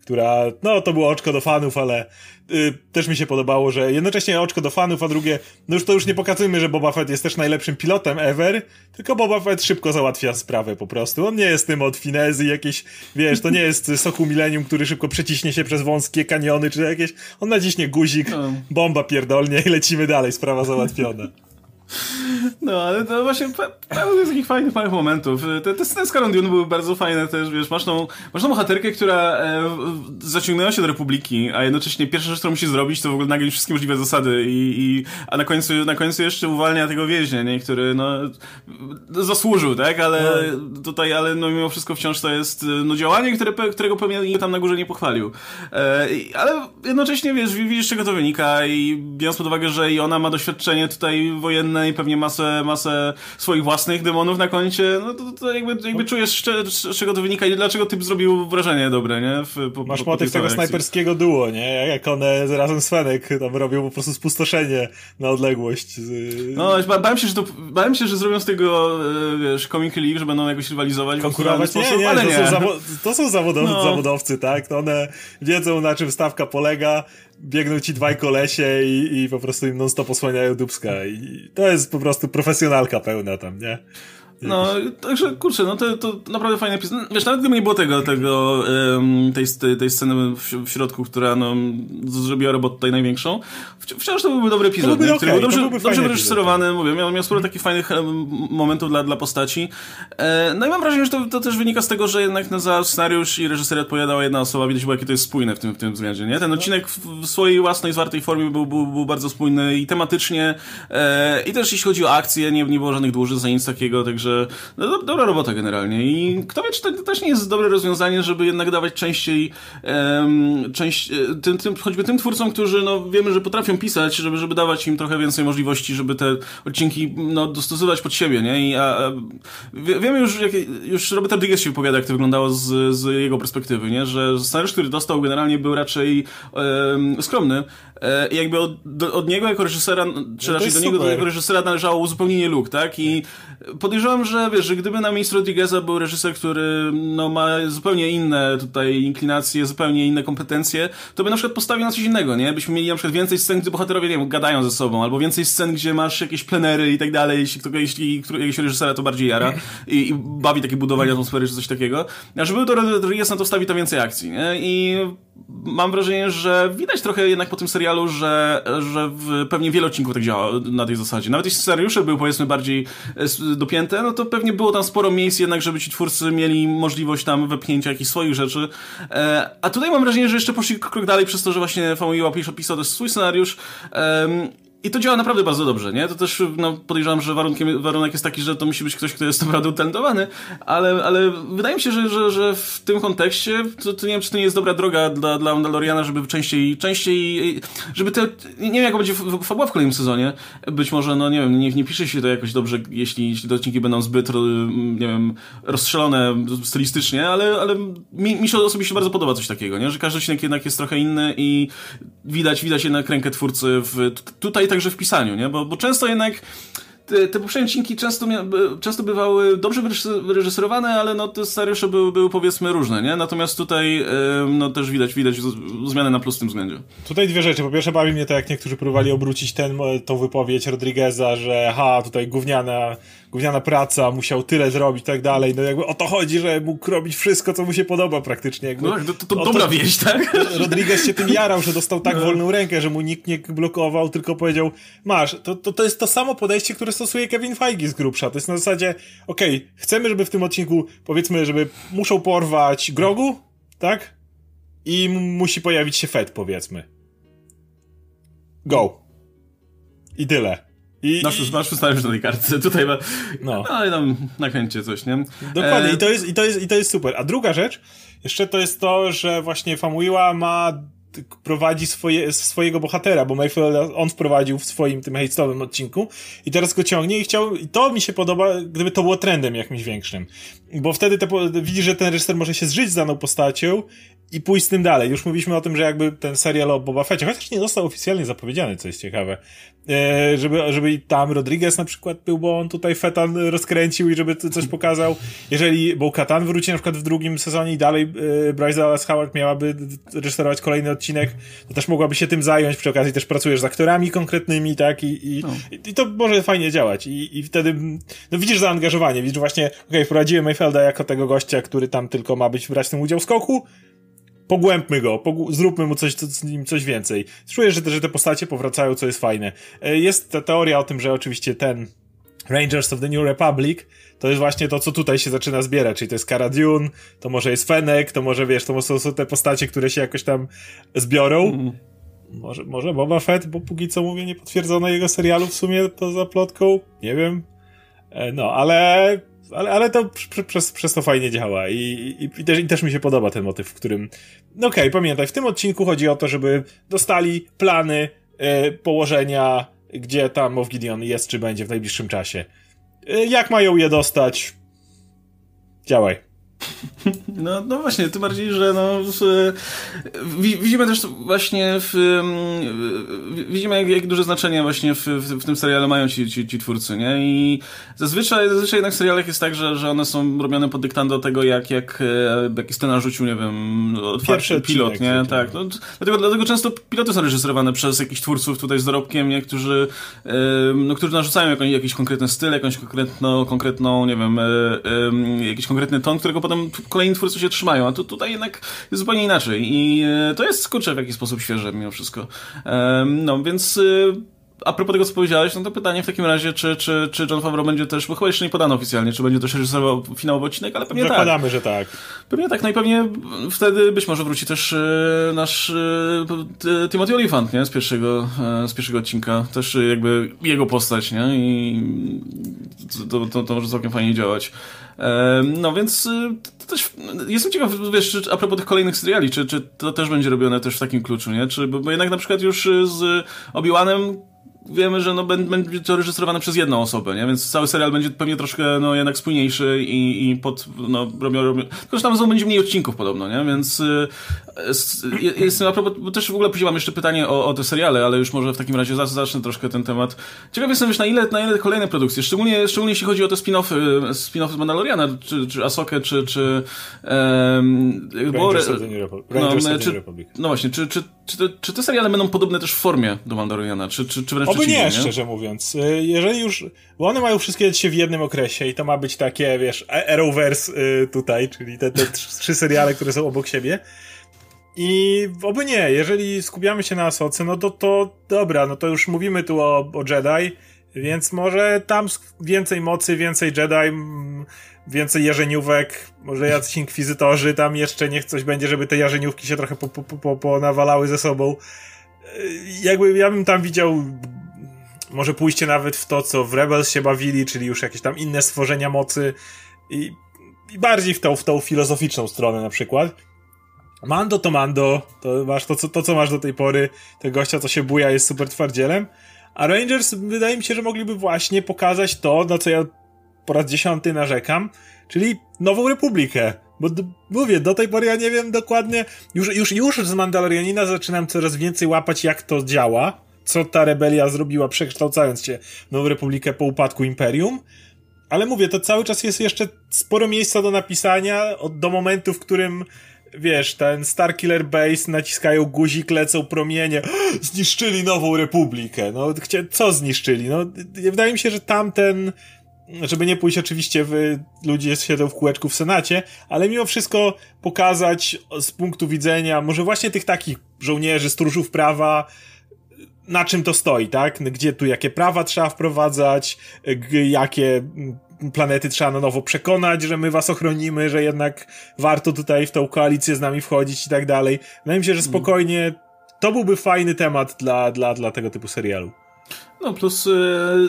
która, no to było oczko do fanów, ale y, też mi się podobało, że jednocześnie oczko do fanów, a drugie, no już to już nie pokazujmy, że Boba Fett jest też najlepszym pilotem ever, tylko Boba Fett szybko załatwia sprawę po prostu. On nie jest tym od finezy jakieś, wiesz, to nie jest soku milenium, który szybko przeciśnie się przez wąskie kaniony, czy jakieś, on naciśnie guzik, no. bomba pierdolnie i lecimy dalej, sprawa załatwiona. No, ale to właśnie pełno takich fajnych, małych momentów. Te, te sceny z Dune były bardzo fajne też, wiesz, masz tą, masz tą bohaterkę, która e, zaciągnęła się do Republiki, a jednocześnie pierwsza rzecz, którą musi zrobić, to w ogóle nagle wszystkie możliwe zasady i, i a na końcu, na końcu jeszcze uwalnia tego więźnia, nie? który, no, zasłużył, tak? Ale no. tutaj, ale no mimo wszystko wciąż to jest, no, działanie, które, którego pewnie tam na górze nie pochwalił. E, ale jednocześnie, wiesz, widzisz, czego to wynika i biorąc pod uwagę, że i ona ma doświadczenie tutaj wojenne i pewnie masę, masę swoich własnych demonów na koncie, no to, to jakby, jakby czujesz, z czego to wynika i dlaczego typ zrobił wrażenie dobre, nie? W, po, Masz po, motyw tego snajperskiego duo, nie? Jak one razem z Fenek tam robią po prostu spustoszenie na odległość. No, bałem się, że to, bałem się, że zrobią z tego, e, wiesz, comic relief, że będą jakoś rywalizować. Konkurować? Nie, nie, ale to, nie. Są to są zawodowcy, no. zawodowcy, tak? To one wiedzą, na czym stawka polega, biegną ci dwaj kolesie i, i po prostu im non-stop osłaniają dubska i to jest po prostu profesjonalka pełna tam, nie? No, także kurczę, no to, to naprawdę fajny epizod. Wiesz, nawet gdyby nie było tego, tego tej, tej sceny w, środku, która no, zrobiła robotę tutaj największą, wciąż to byłby dobry epizod, byłby okay, był dobrze, dobrze wyreżyserowany, mówię, miał, miał sporo takich fajnych momentów dla, dla postaci. E, no i mam wrażenie, że to, to też wynika z tego, że jednak no, za scenariusz i reżyserię odpowiadała jedna osoba, widać było, jakie to jest spójne w tym, w tym względzie, nie? Ten odcinek w, swojej własnej, zwartej formie był, był, był bardzo spójny i tematycznie, e, i też jeśli chodzi o akcję, nie, nie było żadnych dłużych za nic takiego, także także no, dobra robota generalnie i kto wie, czy to też nie jest dobre rozwiązanie, żeby jednak dawać częściej um, część, e, tym, tym, choćby tym twórcom, którzy no, wiemy, że potrafią pisać, żeby, żeby dawać im trochę więcej możliwości, żeby te odcinki no, dostosować pod siebie, nie? I a, a, wiemy już, jak, już Robert Rodriguez się wypowiada, jak to wyglądało z, z jego perspektywy, nie? Że scenariusz, który dostał generalnie był raczej um, skromny e, i jakby od, do, od niego jako reżysera, czy no raczej do niego jako reżysera należało uzupełnienie luk, tak? I podejrzewam, że wiesz, że gdyby na miejscu Rodrigueza był reżyser, który no, ma zupełnie inne tutaj inklinacje, zupełnie inne kompetencje, to by na przykład postawił na coś innego, nie? Byśmy mieli na przykład więcej scen, gdzie bohaterowie, nie wiem, gadają ze sobą, albo więcej scen, gdzie masz jakieś plenery i tak dalej, jeśli, jeśli jakiegoś reżysera to bardziej jara i, i bawi takie budowanie atmosfery czy coś takiego. A żeby to Rodriguez na to wstawi to więcej akcji, nie? I mam wrażenie, że widać trochę jednak po tym serialu, że, że w, pewnie wiele odcinków tak działa na tej zasadzie. Nawet jeśli scenariusze były powiedzmy bardziej e, dopięte, no to pewnie było tam sporo miejsc jednak, żeby ci twórcy mieli możliwość tam wepchnięcia jakichś swoich rzeczy. E, a tutaj mam wrażenie, że jeszcze poszli krok dalej przez to, że właśnie Famuyiwa pisał też swój scenariusz i to działa naprawdę bardzo dobrze, nie? To też no, podejrzewam, że warunkiem, warunek jest taki, że to musi być ktoś, kto jest naprawdę utalentowany, ale, ale wydaje mi się, że, że, że w tym kontekście to, to nie wiem, czy to nie jest dobra droga dla, dla Mandaloriana, żeby częściej, częściej, żeby te, nie wiem, jak będzie fabuła w kolejnym sezonie, być może, no nie wiem, nie, nie pisze się to jakoś dobrze, jeśli, jeśli te odcinki będą zbyt, nie wiem, rozstrzelone stylistycznie, ale, ale mi, mi się osobiście bardzo podoba coś takiego, nie? Że każdy odcinek jednak jest trochę inny i widać, widać jednak rękę twórcy w, tutaj także w pisaniu, nie? Bo, bo często jednak te, te poprzednie odcinki często, często bywały dobrze wyreżyserowane, ale no te scenariusze były, były powiedzmy różne, nie? Natomiast tutaj no też widać, widać zmianę na plus w tym względzie. Tutaj dwie rzeczy. Po pierwsze bawi mnie to, jak niektórzy próbowali obrócić ten, tą wypowiedź Rodrigueza, że ha, tutaj gówniana gówniana praca, musiał tyle zrobić i tak dalej. No jakby o to chodzi, że mógł robić wszystko, co mu się podoba praktycznie. Jakby, no tak, to, to, to dobra wieść, tak? Rodriguez się tym jarał, że dostał tak no. wolną rękę, że mu nikt nie blokował, tylko powiedział, masz, to, to, to jest to samo podejście, które stosuje Kevin Feige z grubsza. To jest na zasadzie, okej, okay, chcemy, żeby w tym odcinku, powiedzmy, żeby muszą porwać Grogu, tak? I musi pojawić się Fed, powiedzmy. Go. I tyle. I, nasz, nasz scenariusz na tej kartce. Tutaj ma, no. no i tam nakręcie coś, nie? Dokładnie, e... I, to jest, i, to jest, i to jest super. A druga rzecz, jeszcze to jest to, że właśnie Famuyiwa ma prowadzi swoje, swojego bohatera, bo Mayfield on wprowadził w swoim tym hejstowym odcinku i teraz go ciągnie i chciał, i to mi się podoba, gdyby to było trendem jakimś większym. Bo wtedy te, widzisz, że ten reżyser może się zżyć z daną postacią i pójść z tym dalej. Już mówiliśmy o tym, że jakby ten serial o Boba Fettie, chociaż nie został oficjalnie zapowiedziany, co jest ciekawe, e, żeby, żeby tam Rodriguez na przykład był, bo on tutaj Fetan rozkręcił i żeby coś pokazał. Jeżeli Bo-Katan wróci na przykład w drugim sezonie i dalej e, Bryce Dallas Howard miałaby reżyserować kolejny odcinek, to też mogłaby się tym zająć, przy okazji też pracujesz z aktorami konkretnymi, tak, i, i, no. i to może fajnie działać i, i wtedy, no widzisz zaangażowanie, widzisz właśnie, okej, okay, wprowadziłem Mayfielda jako tego gościa, który tam tylko ma być, brać ten udział w skoku, pogłębmy go, zróbmy mu coś, z nim coś więcej. Czuję, że te, że te postacie powracają, co jest fajne. E, jest ta teoria o tym, że oczywiście ten Rangers of the New Republic to jest właśnie to, co tutaj się zaczyna zbierać, czyli to jest Cara Dune, to może jest Fennec, to może, wiesz, to są, są te postacie, które się jakoś tam zbiorą. Mm. Może, może Boba Fett, bo póki co mówię, nie potwierdzono jego serialu w sumie to za plotką, nie wiem. E, no, ale ale, ale to przez, przez to fajnie działa I, i, i, też, i też mi się podoba ten motyw, w którym, no okej, okay, pamiętaj, w tym odcinku chodzi o to, żeby dostali plany y, położenia, gdzie tam Moff Gideon jest, czy będzie w najbliższym czasie. Y, jak mają je dostać? Działaj. [laughs] No, no właśnie, tym bardziej, że no, w, widzimy też właśnie w, widzimy jak, jak duże znaczenie właśnie w, w, w, tym seriale mają ci, ci, ci twórcy, nie? I zazwyczaj, zazwyczaj jednak w serialach jest tak, że, że one są robione pod dyktando tego, jak, jak e, jaki scenariusz rzucił, nie wiem, pierwszy pilot, nie? Tak. No, dlatego, dlatego często piloty są reżyserowane przez jakichś twórców tutaj z dorobkiem, nie? Którzy, no, którzy narzucają jakiś, jakiś konkretny styl, jakąś konkretną, konkretną, nie wiem, e, jakiś konkretny ton, którego potem kolejni twórcy się trzymają, a tu, tutaj jednak jest zupełnie inaczej i e, to jest, kurczę, w jakiś sposób świeże mimo wszystko. No, więc e, a propos tego, co powiedziałeś, no to pytanie w takim razie, czy, czy, czy John Favreau będzie też, bo chyba jeszcze nie podano oficjalnie, czy będzie też reżyserował finałowy odcinek, ale pewnie Zakładamy, tak. że tak. Pewnie tak, no i pewnie wtedy być może wróci też e, nasz e, Timothy Olyphant, nie? Z pierwszego, e, z pierwszego odcinka. Też jakby jego postać, nie? I to, to, to może całkiem fajnie działać. No więc to też jestem ciekaw, wiesz, czy, a propos tych kolejnych seriali, czy, czy to też będzie robione też w takim kluczu, nie? Czy, bo, bo jednak na przykład już z Obi-Wanem wiemy, że no, będzie to reżyserowane przez jedną osobę, nie? Więc cały serial będzie pewnie troszkę, no, jednak spójniejszy i, i pod, no, robią, robią... Tylko, że tam będzie mniej odcinków podobno, nie? Więc y, jestem, a propos, bo też w ogóle później mam jeszcze pytanie o, o te seriale, ale już może w takim razie zacznę troszkę ten temat. Ciekaw jestem, wiesz, na ile, na ile kolejne produkcje, szczególnie, szczególnie jeśli chodzi o te spin-offy, spin-offy z Mandaloriana, czy, czy Asokę, czy, czy um, New no, czy, no właśnie, czy, czy, czy, te, czy te seriale będą podobne też w formie do Mandaloriana, czy, czy, czy wręcz Oby nie, nie, szczerze mówiąc. Y, jeżeli już, bo one mają wszystkie się w jednym okresie i to ma być takie, wiesz, Arrowverse y, tutaj, czyli te, te trzy seriale, które są obok siebie, i oby nie, jeżeli skupiamy się na Asoce, no to, to dobra, no to już mówimy tu o, o Jedi, więc może tam więcej mocy, więcej Jedi, więcej jarzeniówek, może jacyś inkwizytorzy, tam jeszcze niech coś będzie, żeby te jarzeniówki się trochę po, po, po, ponawalały ze sobą. Jakby ja bym tam widział może pójście nawet w to, co w Rebels się bawili, czyli już jakieś tam inne stworzenia mocy i, i bardziej w tą, w tą filozoficzną stronę na przykład. Mando to Mando, to masz to co, to, co masz do tej pory, tego gościa, co się buja, jest super twardzielem. A Rangers wydaje mi się, że mogliby właśnie pokazać to, na co ja po raz dziesiąty narzekam, czyli Nową Republikę. Bo mówię, do tej pory ja nie wiem dokładnie, już, już, już z Mandalorianina zaczynam coraz więcej łapać, jak to działa, co ta rebelia zrobiła, przekształcając się w Nową Republikę po upadku Imperium. Ale mówię, to cały czas jest jeszcze sporo miejsca do napisania, do momentu, w którym wiesz, ten Starkiller Base, naciskają guzik, lecą promienie, [gasps] zniszczyli Nową Republikę. No, co zniszczyli? No, wydaje mi się, że tamten, żeby nie pójść oczywiście w, ludzie siedzą w kółeczku w Senacie, ale mimo wszystko pokazać z punktu widzenia może właśnie tych takich żołnierzy, stróżów prawa, na czym to stoi, tak? Gdzie tu jakie prawa trzeba wprowadzać, jakie planety trzeba na nowo przekonać, że my was ochronimy, że jednak warto tutaj w tą koalicję z nami wchodzić i tak dalej. Wydaje mi się, że spokojnie to byłby fajny temat dla, dla, dla tego typu serialu. No plus y,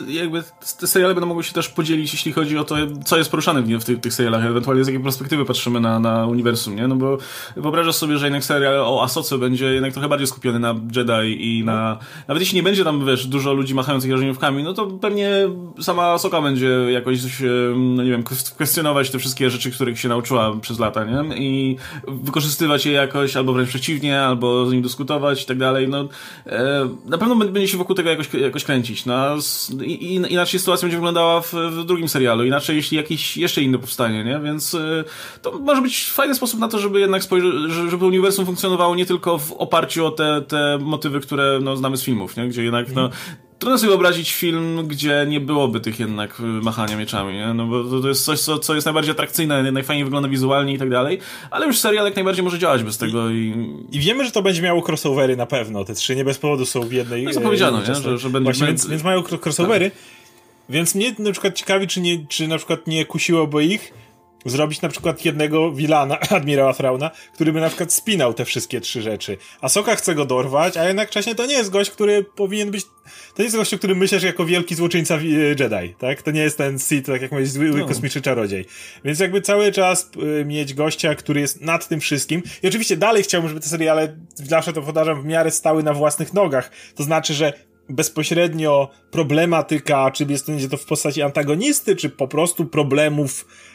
jakby te seriale będą mogły się też podzielić, jeśli chodzi o to, co jest poruszane w, tych, tych serialach, ewentualnie z jakiej perspektywy patrzymy na, na uniwersum, nie? No bo wyobrażasz sobie, że jednak serial o Asoce będzie jednak trochę bardziej skupiony na Jedi i na... Nawet jeśli nie będzie tam, wiesz, dużo ludzi machających jarzeniówkami, no to pewnie sama Asoka będzie jakoś, no nie wiem, kwestionować te wszystkie rzeczy, których się nauczyła przez lata, nie? I wykorzystywać je jakoś, albo wręcz przeciwnie, albo z nim dyskutować i tak dalej, no e, na pewno będzie się wokół tego jakoś, jakoś kręcić kręcić. No, inaczej sytuacja będzie wyglądała w, w, drugim serialu, inaczej jeśli jakiś jeszcze inny powstanie, nie? Więc y, to może być fajny sposób na to, żeby jednak spojrzeć, żeby uniwersum funkcjonowało nie tylko w oparciu o te, te motywy, które no, znamy z filmów, nie? Gdzie jednak, no, Trudno sobie wyobrazić film, gdzie nie byłoby tych jednak machania mieczami, nie? No bo to jest coś, co, co jest najbardziej atrakcyjne, najfajniej wygląda wizualnie i tak dalej, ale już serial jak najbardziej może działać bez tego i... I wiemy, że to będzie miało crossovery na pewno, te trzy nie bez powodu są w jednej... No zapowiedziano, nie? Że, że będzie... Właśnie, więc, więc mają crossovery, tak. więc mnie na przykład ciekawi, czy, nie, czy na przykład nie kusiłoby ich zrobić na przykład jednego Wilana, [laughs] admirała Thrauna, który by na przykład spinał te wszystkie trzy rzeczy. A Soka chce go dorwać, a jednocześnie to nie jest gość, który powinien być, to nie jest gość, o którym myślisz jako wielki złoczyńca e, Jedi, tak? To nie jest ten Sith, tak jak mówisz, zły no. kosmiczny czarodziej. Więc jakby cały czas y, mieć gościa, który jest nad tym wszystkim. I oczywiście dalej chciałbym, żeby te seriale, zawsze to podarzam, w miarę stały na własnych nogach. To znaczy, że bezpośrednio problematyka, czy jest to w postaci antagonisty, czy po prostu problemów E,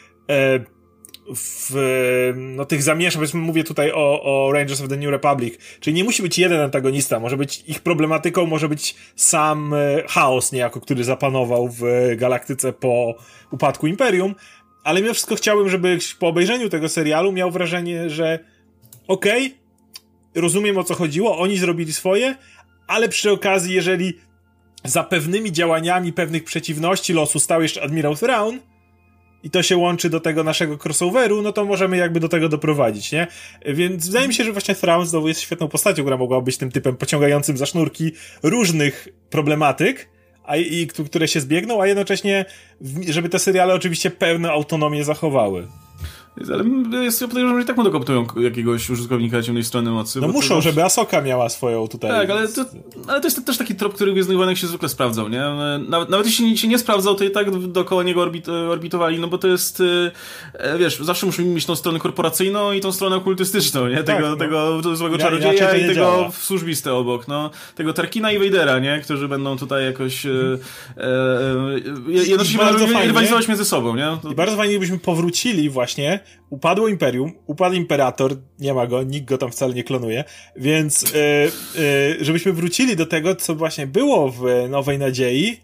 w no, tych zamieszek, powiedzmy mówię tutaj o, o Rangers of the New Republic, czyli nie musi być jeden antagonista, może być ich problematyką, może być sam e, chaos niejako, który zapanował w galaktyce po upadku Imperium, ale mimo wszystko chciałbym, żeby po obejrzeniu tego serialu miał wrażenie, że okej, okay, rozumiem o co chodziło, oni zrobili swoje, ale przy okazji, jeżeli za pewnymi działaniami pewnych przeciwności losu stał jeszcze admirał Thrawn, i to się łączy do tego naszego crossoveru, no to możemy jakby do tego doprowadzić, nie? Więc wydaje mi się, że właśnie Thrawn znowu jest świetną postacią, która mogła być tym typem pociągającym za sznurki różnych problematyk, a, i, które się zbiegną, a jednocześnie, żeby te seriale oczywiście pełne autonomię zachowały. Ale jest, ja podejrzewam, że i tak mu dokoptują jakiegoś użytkownika ciemnej strony mocy. No muszą, żeby Asoka miała swoją tutaj. Tak, ale to, ale to jest też taki trop, który w Gwiezdnych Wojnach się zwykle sprawdzał, nie? Nawet, nawet jeśli się nie sprawdzał, to i tak dookoła niego orbit, orbitowali, no bo to jest, e, wiesz, zawsze musimy mieć tą stronę korporacyjną i tą stronę okultystyczną, nie? Tego, tak, no. tego złego czarodzieja i tego działa. służbiste obok, no. Tego Tarkina i Vadera, nie? Którzy będą tutaj jakoś e, e, jednocześnie rywalizować między sobą, nie? To... I bardzo fajnie, gdybyśmy powrócili właśnie upadło imperium, upadł imperator, nie ma go, nikt go tam wcale nie klonuje, więc yy, yy, żebyśmy wrócili do tego, co właśnie było w Nowej Nadziei,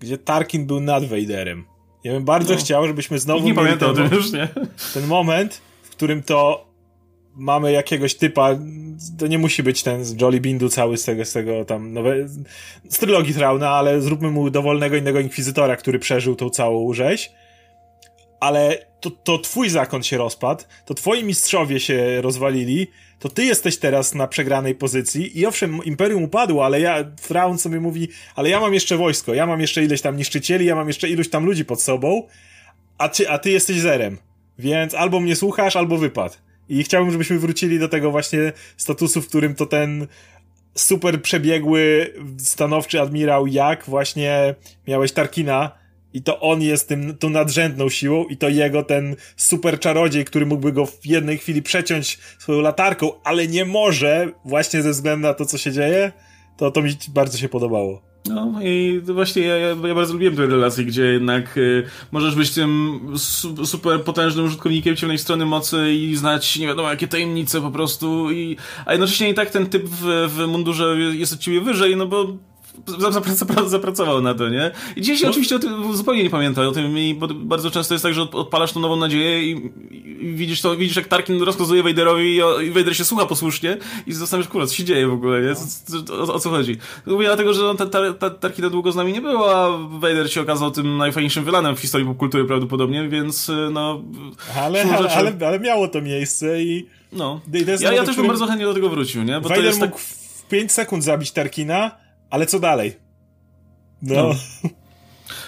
gdzie Tarkin był nad Vaderem. Ja bym bardzo no. chciał, żebyśmy znowu nie pamiętam ten, już, nie? ten moment, w którym to mamy jakiegoś typa, to nie musi być ten z Jolly Bindu cały z tego, z tego tam nowe, z trylogii Trauna, ale zróbmy mu dowolnego innego inkwizytora, który przeżył tą całą rzeź ale to, to twój zakon się rozpadł, to twoi mistrzowie się rozwalili, to ty jesteś teraz na przegranej pozycji i owszem, Imperium upadło, ale ja, Fraun sobie mówi, ale ja mam jeszcze wojsko, ja mam jeszcze ileś tam niszczycieli, ja mam jeszcze iluś tam ludzi pod sobą, a ty, a ty jesteś zerem. Więc albo mnie słuchasz, albo wypad. I chciałbym, żebyśmy wrócili do tego właśnie statusu, w którym to ten super przebiegły, stanowczy admirał, jak właśnie miałeś Tarkina, i to on jest tym, tą nadrzędną siłą i to jego ten super czarodziej, który mógłby go w jednej chwili przeciąć swoją latarką, ale nie może właśnie ze względu na to, co się dzieje, to to mi bardzo się podobało. No i właśnie ja, ja, bardzo lubiłem tę relację, gdzie jednak y, możesz być tym su super potężnym użytkownikiem ciemnej strony mocy i znać nie wiadomo jakie tajemnice po prostu, i, a jednocześnie i tak ten typ w, w mundurze jest od ciebie wyżej, no bo zapracował na to, nie? I dzisiaj się no. oczywiście o tym zupełnie nie pamięta o tym i bardzo często jest tak, że odpalasz tą nową nadzieję i, i widzisz to, widzisz jak Tarkin rozkazuje Vaderowi i, Vader się słucha posłusznie i zastanawiasz, kurwa, co się dzieje w ogóle, nie? O, o, o co chodzi? Mówię dlatego, że ta, ta, ta, Tarkina długo z nami nie było, a Vader się okazał tym najfajniejszym wylanem w historii popkultury prawdopodobnie, więc no... Ale, ale, ale, ale miało to miejsce i... No. ja, ja też bym bardzo chętnie do tego wrócił, nie? Bo Vader to jest tak... mógł w 5 sekund zabić Tarkina, ale co dalej? no. no.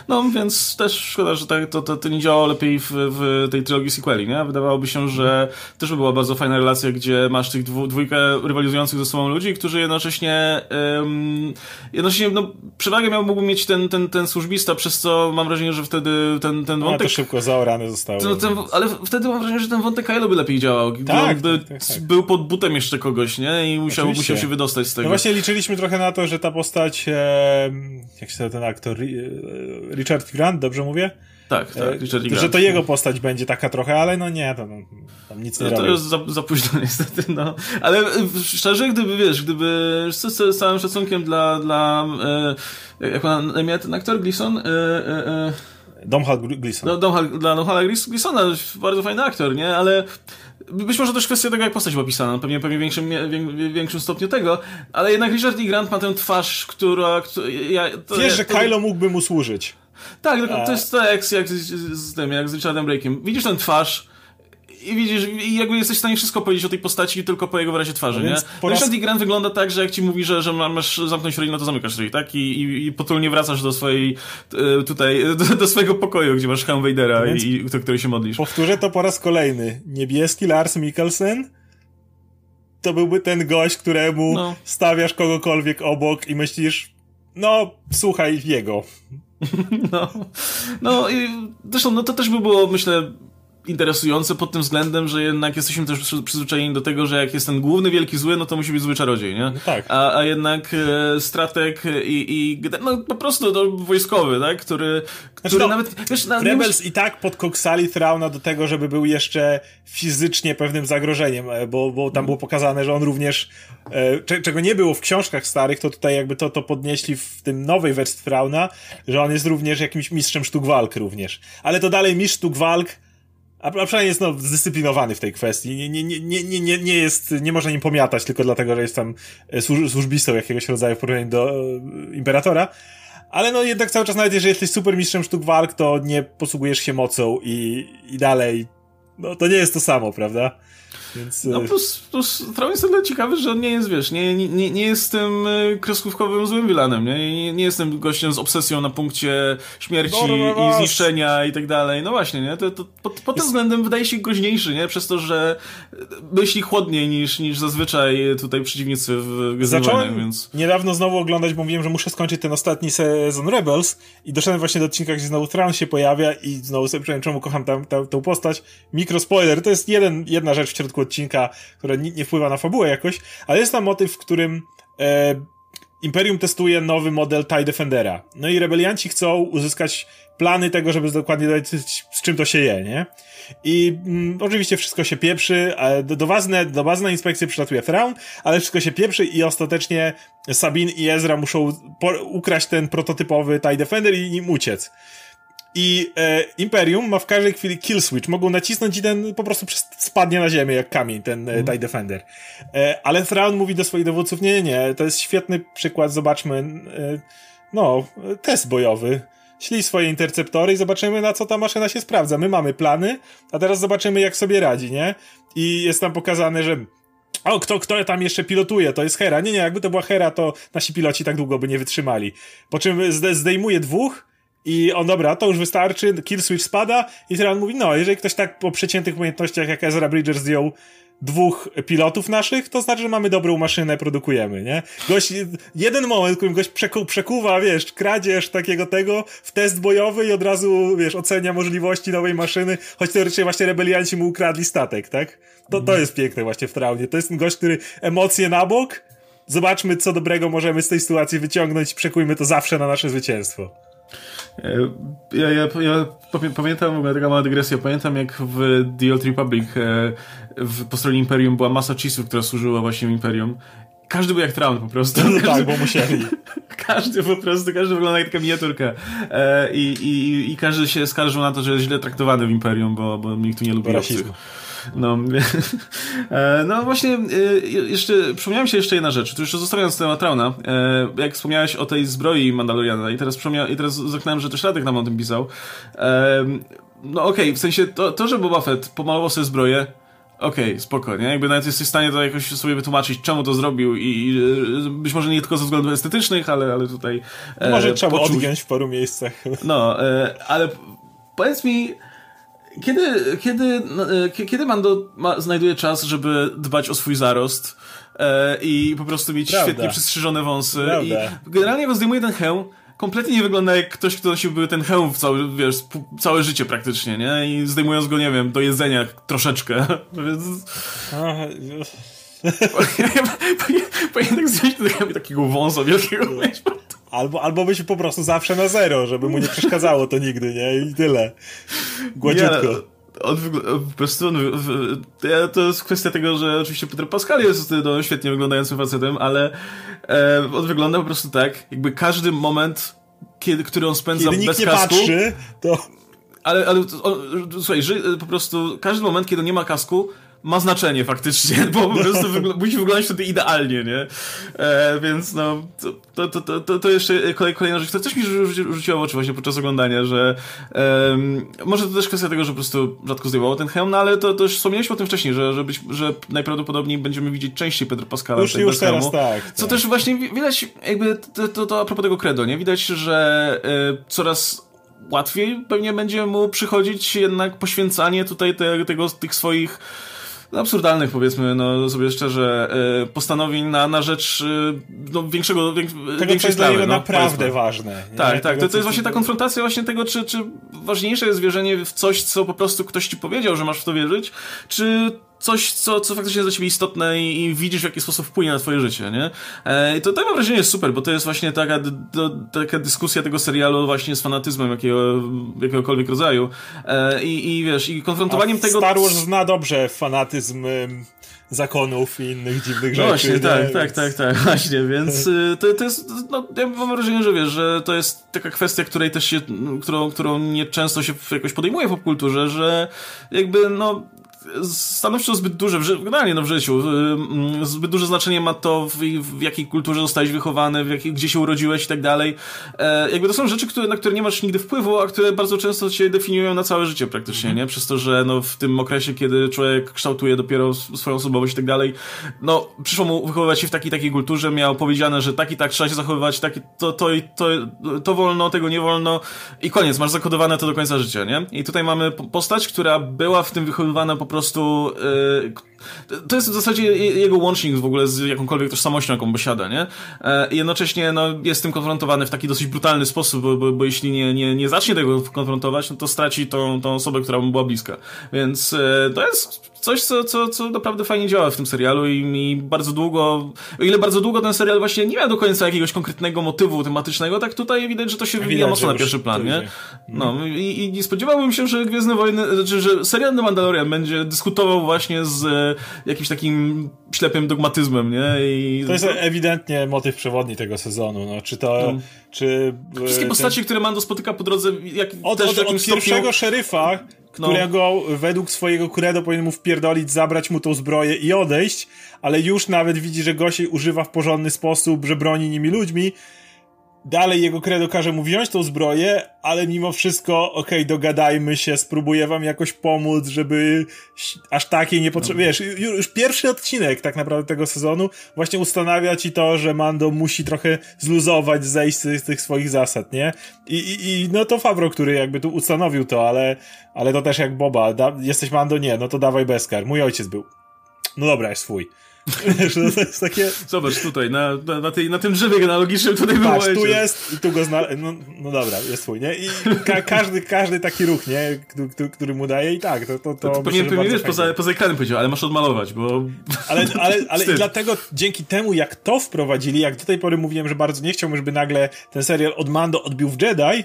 No, więc też szkoda, że tak, to, to, to nie działało lepiej w, w tej trylogii sequeli, nie? Wydawałoby się, że też by była bardzo fajna relacja, gdzie masz tych dwu, dwójkę rywalizujących ze sobą ludzi, którzy jednocześnie um, jednocześnie, no, przewagę miał, mógłby mieć ten, ten, ten służbista, przez co mam wrażenie, że wtedy ten, ten wątek... No, to szybko zaorany zostało. To, ten, ale wtedy mam wrażenie, że ten wątek Kylo by lepiej działał. Tak, by, tak, tak, tak, był pod butem jeszcze kogoś, nie? I musiał, musiał się wydostać z tego. No właśnie liczyliśmy trochę na to, że ta postać, e, jak się ten aktor, Richard Grant, dobrze mówię? Tak, tak, e, Richard Grant. Że to jego postać będzie taka trochę, ale no nie, to no, tam nic nie no, To jest za, za późno [laughs] niestety, no. Ale e, szczerze, gdyby, wiesz, gdyby z, z całym szacunkiem dla, dla e, jak on na ten aktor, Gleason? E, e, e Domhal Gleason. No, Domhal, dla Domhala Gleasona, bardzo fajny aktor, nie? Ale być może też kwestia tego, jak postać była pisana, pewnie, pewnie większym, większym stopniu tego, ale jednak Richard E. Grant ma tę twarz, która... która ja, to, Wiesz, że to... Kylo mógłby mu służyć. Tak, to jest tak jak, jak z, tym, jak z Richardem Brake'iem. Widzisz tę twarz, i widzisz, i jakby jesteś w stanie wszystko powiedzieć o tej postaci tylko po jego wyrazie twarzy, no nie? Po raz... Richard Grant wygląda tak, że jak ci mówi, że, że masz zamknąć ryj, no to zamykasz ryj, tak? I, i, i potulnie wracasz do swojej, e, tutaj, do, do swojego pokoju, gdzie masz Helm Vadera no i, i do której się modlisz. Powtórzę to po raz kolejny. Niebieski Lars Mikkelsen to byłby ten gość, któremu no. stawiasz kogokolwiek obok i myślisz, no, słuchaj jego. No, no i zresztą no to też by było, myślę, interesujące pod tym względem, że jednak jesteśmy też przyzwyczajeni do tego, że jak jest ten główny wielki zły, no to musi być zły czarodziej, nie? No tak. A, a jednak e, stratek i, i no po prostu no, wojskowy, tak? Który, znaczy, który no, nawet... Wiesz, na, Rebels i tak podkoksali Trauna do tego, żeby był jeszcze fizycznie pewnym zagrożeniem, e, bo, bo tam było pokazane, że on również e, czego nie było w książkach starych, to tutaj jakby to, to podnieśli w tym nowej wersji Trauna, że on jest również jakimś mistrzem sztuk walk również. Ale to dalej mistrz sztuk walk a, przynajmniej jest no, zdyscyplinowany w tej kwestii. Nie, nie, nie, nie, nie, nie jest, nie można nim pomiatać tylko dlatego, że jest tam e, służ, służbistą jakiegoś rodzaju w porównaniu do e, imperatora. Ale no jednak cały czas, nawet jeżeli jesteś super mistrzem sztuk walk, to nie posługujesz się mocą i, i dalej, no to nie jest to samo, prawda? Więc... No plus, plus Traum jest tyle ciekawy, że on nie jest, wiesz, nie, nie, nie jest tym kreskówkowym złym wilanem, nie? Nie, nie jestem gościem z obsesją na punkcie śmierci no, no, no, i zniszczenia i tak dalej. No właśnie, nie? To, to, pod, pod tym względem wydaje się groźniejszy, nie? Przez to, że myśli chłodniej niż, niż zazwyczaj tutaj przeciwnicy w Zacząłem więc... niedawno znowu oglądać, bo mówiłem, że muszę skończyć ten ostatni sezon Rebels i doszedłem właśnie do odcinka, gdzie znowu Tran się pojawia i znowu sobie przypomniałem, czemu kocham tam, tam, tą postać. Mikrospoiler, to jest jeden, jedna rzecz w środku odcinka, która nie, nie wpływa na fabułę jakoś, ale jest tam motyw, w którym e, Imperium testuje nowy model TIE Defendera. No i rebelianci chcą uzyskać plany tego, żeby dokładnie dać, z czym to się je, nie? I mm, oczywiście wszystko się pieprzy, do, do, bazne, do baznej inspekcji przylatuje Thrawn, ale wszystko się pieprzy i ostatecznie Sabin i Ezra muszą ukraść ten prototypowy TIE Defender i nim uciec. I e, Imperium ma w każdej chwili kill switch. Mogą nacisnąć i ten po prostu spadnie na ziemię jak kamień, ten mm. TIE Defender. E, ale Thrawn mówi do swoich dowódców, nie, nie, nie, to jest świetny przykład, zobaczmy, e, no, test bojowy. Ślij swoje interceptory i zobaczymy, na co ta maszyna się sprawdza. My mamy plany, a teraz zobaczymy, jak sobie radzi, nie? I jest tam pokazane, że o, kto, kto tam jeszcze pilotuje? To jest Hera. Nie, nie, jakby to była Hera, to nasi piloci tak długo by nie wytrzymali. Po czym zdejmuje dwóch, i on, dobra, to już wystarczy, kill switch spada i Tyran mówi, no, jeżeli ktoś tak po przeciętych umiejętnościach jak Ezra Bridger zdjął dwóch pilotów naszych, to znaczy, że mamy dobrą maszynę, produkujemy, nie? Gość, jeden moment, w którym gość przeku, przekuwa, wiesz, kradzież takiego tego w test bojowy i od razu, wiesz, ocenia możliwości nowej maszyny, choć teoretycznie właśnie rebelianci mu ukradli statek, tak? To, to jest piękne właśnie w Traunie. To jest ten gość, który emocje na bok, zobaczmy, co dobrego możemy z tej sytuacji wyciągnąć i przekujmy to zawsze na nasze zwycięstwo. E, ja, ja, ja pamiętam, w taka mała dygresja, pamiętam jak w The Old Republic e, w, po stronie Imperium była masa chisów, która służyła właśnie Imperium. Każdy był jak Traun po prostu. No tak, bo musieli. [laughs] każdy po prostu, każdy wygląda jak taka miniaturka. E, i, i, I każdy się skarżył na to, że jest źle traktowany w Imperium, bo, bo nikt tu nie lubi obcych. No, [laughs] e, no właśnie, e, jeszcze przypomniałem się jeszcze jedna rzecz, tu jeszcze zostawiając temat Trauna, e, jak wspomniałeś o tej zbroi Mandaloriana i teraz przypomniałem, i teraz zerknąłem, że też Radek nam o tym pisał. No okej, okay, w sensie to, to, że Boba Fett pomalował sobie zbroję, Okej, okay, spoko, nie? Jakby nawet jesteś w stanie to jakoś sobie wytłumaczyć, czemu to zrobił i, i być może nie tylko ze względów estetycznych, ale, ale tutaj... E, może trzeba poczuć... odgiąć w paru miejscach. No, e, ale powiedz mi, kiedy, kiedy, no, e, kiedy Mando ma, znajduje czas, żeby dbać o swój zarost e, i po prostu mieć Prawda. świetnie przystrzyżone wąsy Prawda. i generalnie go zdejmuje ten hełm, kompletnie nie wygląda jak ktoś, kto nosiłby ten hełm w całe, wiesz, całe życie praktycznie, nie? I zdejmując go, nie wiem, do jedzenia troszeczkę, [laughs] więc... [laughs] Powinien tak zdjąć takiego wąsa wielkiego, Albo, albo być po prostu zawsze na zero, żeby mu nie przeszkadzało to nigdy, nie? I tyle. Gładziutko. On po prostu, on, to jest kwestia tego, że oczywiście Peter Pascal jest no, świetnie wyglądającym facetem, ale e, on wygląda po prostu tak, jakby każdy moment, kiedy, który on spędza kiedy bez nikt kasku. nie patrzy, to... Ale, ale on, słuchaj, że, po prostu każdy moment, kiedy nie ma kasku, ma znaczenie faktycznie, [laughs] bo po prostu [laughs] wygl musi wyglądać wtedy idealnie, nie? E, więc no, to, to, to, to, to jeszcze kolej, kolejna rzecz, która też mi rzuciła w oczy właśnie podczas oglądania, że um, może to też kwestia tego, że po prostu rzadko zdejmowało ten hełm, no ale to, to już wspomnieliśmy o tym wcześniej, że, że, być, że najprawdopodobniej będziemy widzieć częściej Pedro Pascala już, już teraz, tak, Co tak. też właśnie widać jakby to, to, to a propos tego credo, nie? Widać, że y, coraz łatwiej pewnie będzie mu przychodzić jednak poświęcanie tutaj te, tego, tych swoich absurdalnych, powiedzmy, no sobie szczerze, e, postanowień na, na rzecz e, no, większego, wiek, tego, większej co jest no, naprawdę powiedzmy. ważne. Nie? Tak, tak, to, to jest właśnie ta konfrontacja właśnie tego, czy, czy ważniejsze jest wierzenie w coś, co po prostu ktoś ci powiedział, że masz w to wierzyć, czy coś, co, co faktycznie jest dla ciebie istotne i, i, widzisz, w jaki sposób wpłynie na twoje życie, nie? E, I to tak mam wrażenie jest super, bo to jest właśnie taka, do, taka dyskusja tego serialu właśnie z fanatyzmem jakiego, jakiegokolwiek rodzaju. E, i, I wiesz, i konfrontowaniem A tego... Star Wars zna dobrze fanatyzm zakonów i innych dziwnych rzeczy. Właśnie, nie? tak, tak, tak, tak, [laughs] właśnie, więc [laughs] y, to, to jest, no, ja mam wrażenie, że wiesz, że to jest taka kwestia, której też się, którą, którą nie często się jakoś podejmuje w popkulturze, że jakby, no, stanowczo zbyt duże, generalnie no w życiu, mm, zbyt duże znaczenie ma to, w, w jakiej kulturze zostałeś wychowany, w jakiej, gdzie się urodziłeś i tak dalej. E, jakby to są rzeczy, które, na które nie masz nigdy wpływu, a które bardzo często cię definiują na całe życie praktycznie, nie? Przez to, że no w tym okresie, kiedy człowiek kształtuje dopiero swoją osobowość i tak dalej, no przyszło mu wychowywać się w takiej takiej kulturze, miał powiedziane, że tak i tak trzeba się zachowywać, tak, to, to, to, to wolno, tego nie wolno i koniec, masz zakodowane to do końca życia, nie? I tutaj mamy postać, która była w tym wychowywana po prostu... Yy, to jest w zasadzie jego łącznik w ogóle z jakąkolwiek tożsamością, jaką posiada, nie? E, jednocześnie no, jest z tym konfrontowany w taki dosyć brutalny sposób, bo, bo, bo jeśli nie, nie, nie zacznie tego konfrontować, no to straci tą, tą osobę, która mu była bliska. Więc e, to jest coś, co, co, co naprawdę fajnie działa w tym serialu i mi bardzo długo, o ile bardzo długo ten serial właśnie nie miał do końca jakiegoś konkretnego motywu tematycznego, tak tutaj widać, że to się wywija mocno na pierwszy plan, nie? No i, i nie spodziewałbym się, że Gwiezdne Wojny, znaczy, że serial The Mandalorian będzie dyskutował właśnie z e, jakimś takim ślepym dogmatyzmem, nie? I to jest ewidentnie motyw przewodni tego sezonu, no, czy to, no. czy... Wszystkie ten... postaci, które Mando spotyka po drodze, jak od, też od, od pierwszego szeryfa, no. którego no. według swojego credo powinien mu wpierdolić, zabrać mu tą zbroję i odejść, ale już nawet widzi, że Gosiej używa w porządny sposób, że broni nimi ludźmi, Dalej jego kredo każe mu wziąć tą zbroję, ale mimo wszystko, okej, okay, dogadajmy się, spróbuję wam jakoś pomóc, żeby aż takiej nie potrzeba. No. Wiesz, już pierwszy odcinek tak naprawdę tego sezonu właśnie ustanawia ci to, że Mando musi trochę zluzować, zejść z tych swoich zasad, nie? I, i, i no to Fabro, który jakby tu ustanowił to, ale, ale to też jak Boba. Da, jesteś Mando? Nie, no to dawaj Beskar. Mój ojciec był. No dobra, jest swój. Wiesz, no to jest takie... Zobacz tutaj, na, na, na, tej, na tym drzewie genealogicznym tutaj Patrz, tu jest i tu go zna... No, no dobra, jest twój, nie? I ka każdy, każdy taki ruch, nie? Który, który mu daje i tak, to... to, to, to pewnie wiesz, poza, poza ekranem powiedział, ale masz odmalować, bo... Ale, [laughs] ale, ale dlatego dzięki temu, jak to wprowadzili, jak do tej pory mówiłem, że bardzo nie chciałbym, żeby nagle ten serial od Mando odbił w Jedi,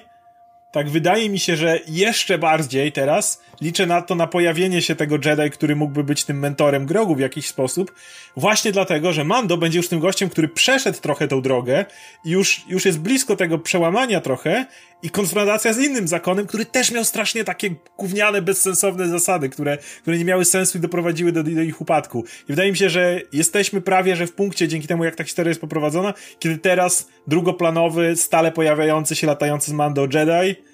tak wydaje mi się, że jeszcze bardziej teraz liczę na to, na pojawienie się tego Jedi, który mógłby być tym mentorem Grogu w jakiś sposób, właśnie dlatego, że Mando będzie już tym gościem, który przeszedł trochę tą drogę już, już jest blisko tego przełamania trochę i konfrontacja z innym zakonem, który też miał strasznie takie gówniane, bezsensowne zasady, które, które nie miały sensu i doprowadziły do, do ich upadku. I wydaje mi się, że jesteśmy prawie, że w punkcie, dzięki temu, jak ta historia jest poprowadzona, kiedy teraz drugoplanowy, stale pojawiający się, latający z Mando Jedi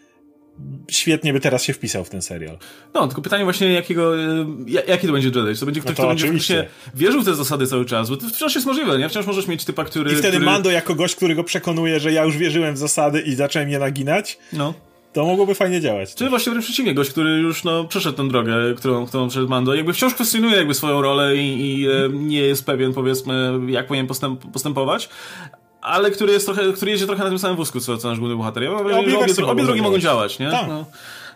świetnie by teraz się wpisał w ten serial. No, tylko pytanie właśnie, jakiego, e, jaki to będzie Jedi? Czy to będzie ktoś, no to kto będzie wierzył w te zasady cały czas? Bo to wciąż jest możliwe, nie? Wciąż możesz mieć typa, który... I wtedy który... Mando jako gość, który go przekonuje, że ja już wierzyłem w zasady i zacząłem je naginać. No. To mogłoby fajnie działać. Czy właśnie wręcz przeciwnie, gość, który już no, przeszedł tę drogę, którą, którą przeszedł Mando, jakby wciąż kwestionuje jakby swoją rolę i, i e, nie jest pewien, powiedzmy, jak powinien postęp, postępować, ale który jest trochę, który jedzie trochę na tym samym wózku, co, co nasz główny bohater. Ja obie, obie, obie, obie drogi mogą działać, nie? Tak. No.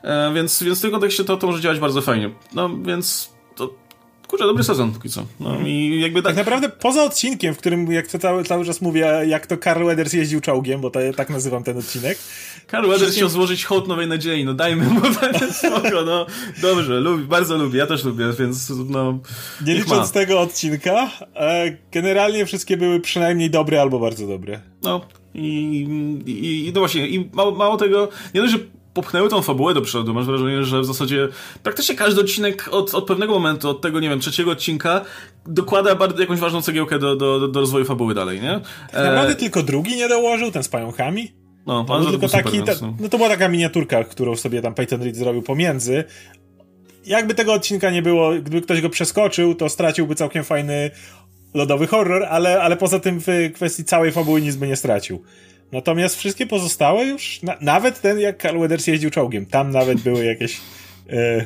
E, więc, więc w tym kontekście to, to może działać bardzo fajnie. No więc kurczę, dobry sezon póki co. No i jakby tak... tak naprawdę poza odcinkiem, w którym, jak to cały, cały czas mówię, jak to Carl Weathers jeździł czołgiem, bo to, tak nazywam ten odcinek. Carl Weathers chciał złożyć hołd nowej nadziei, no dajmy mu [laughs] spoko, no. Dobrze, lubi, bardzo lubię, ja też lubię, więc no... Nie licząc ma. tego odcinka, e, generalnie wszystkie były przynajmniej dobre albo bardzo dobre. No, i, i, i no właśnie, i mało, mało tego, nie dość, że popchnęły tą fabułę do przodu. Masz wrażenie, że w zasadzie praktycznie każdy odcinek od, od pewnego momentu, od tego, nie wiem, trzeciego odcinka, dokłada bardzo, jakąś ważną cegiełkę do, do, do rozwoju fabuły dalej, nie? Tak naprawdę e... tylko drugi nie dołożył, ten z pająkami. No, to, tylko taki, ta, no. no to była taka miniaturka, którą sobie tam Peyton Reed zrobił pomiędzy. Jakby tego odcinka nie było, gdyby ktoś go przeskoczył, to straciłby całkiem fajny lodowy horror, ale, ale poza tym w kwestii całej fabuły nic by nie stracił. Natomiast wszystkie pozostałe już, na, nawet ten jak Carl Weathers jeździł czołgiem, tam nawet były jakieś e,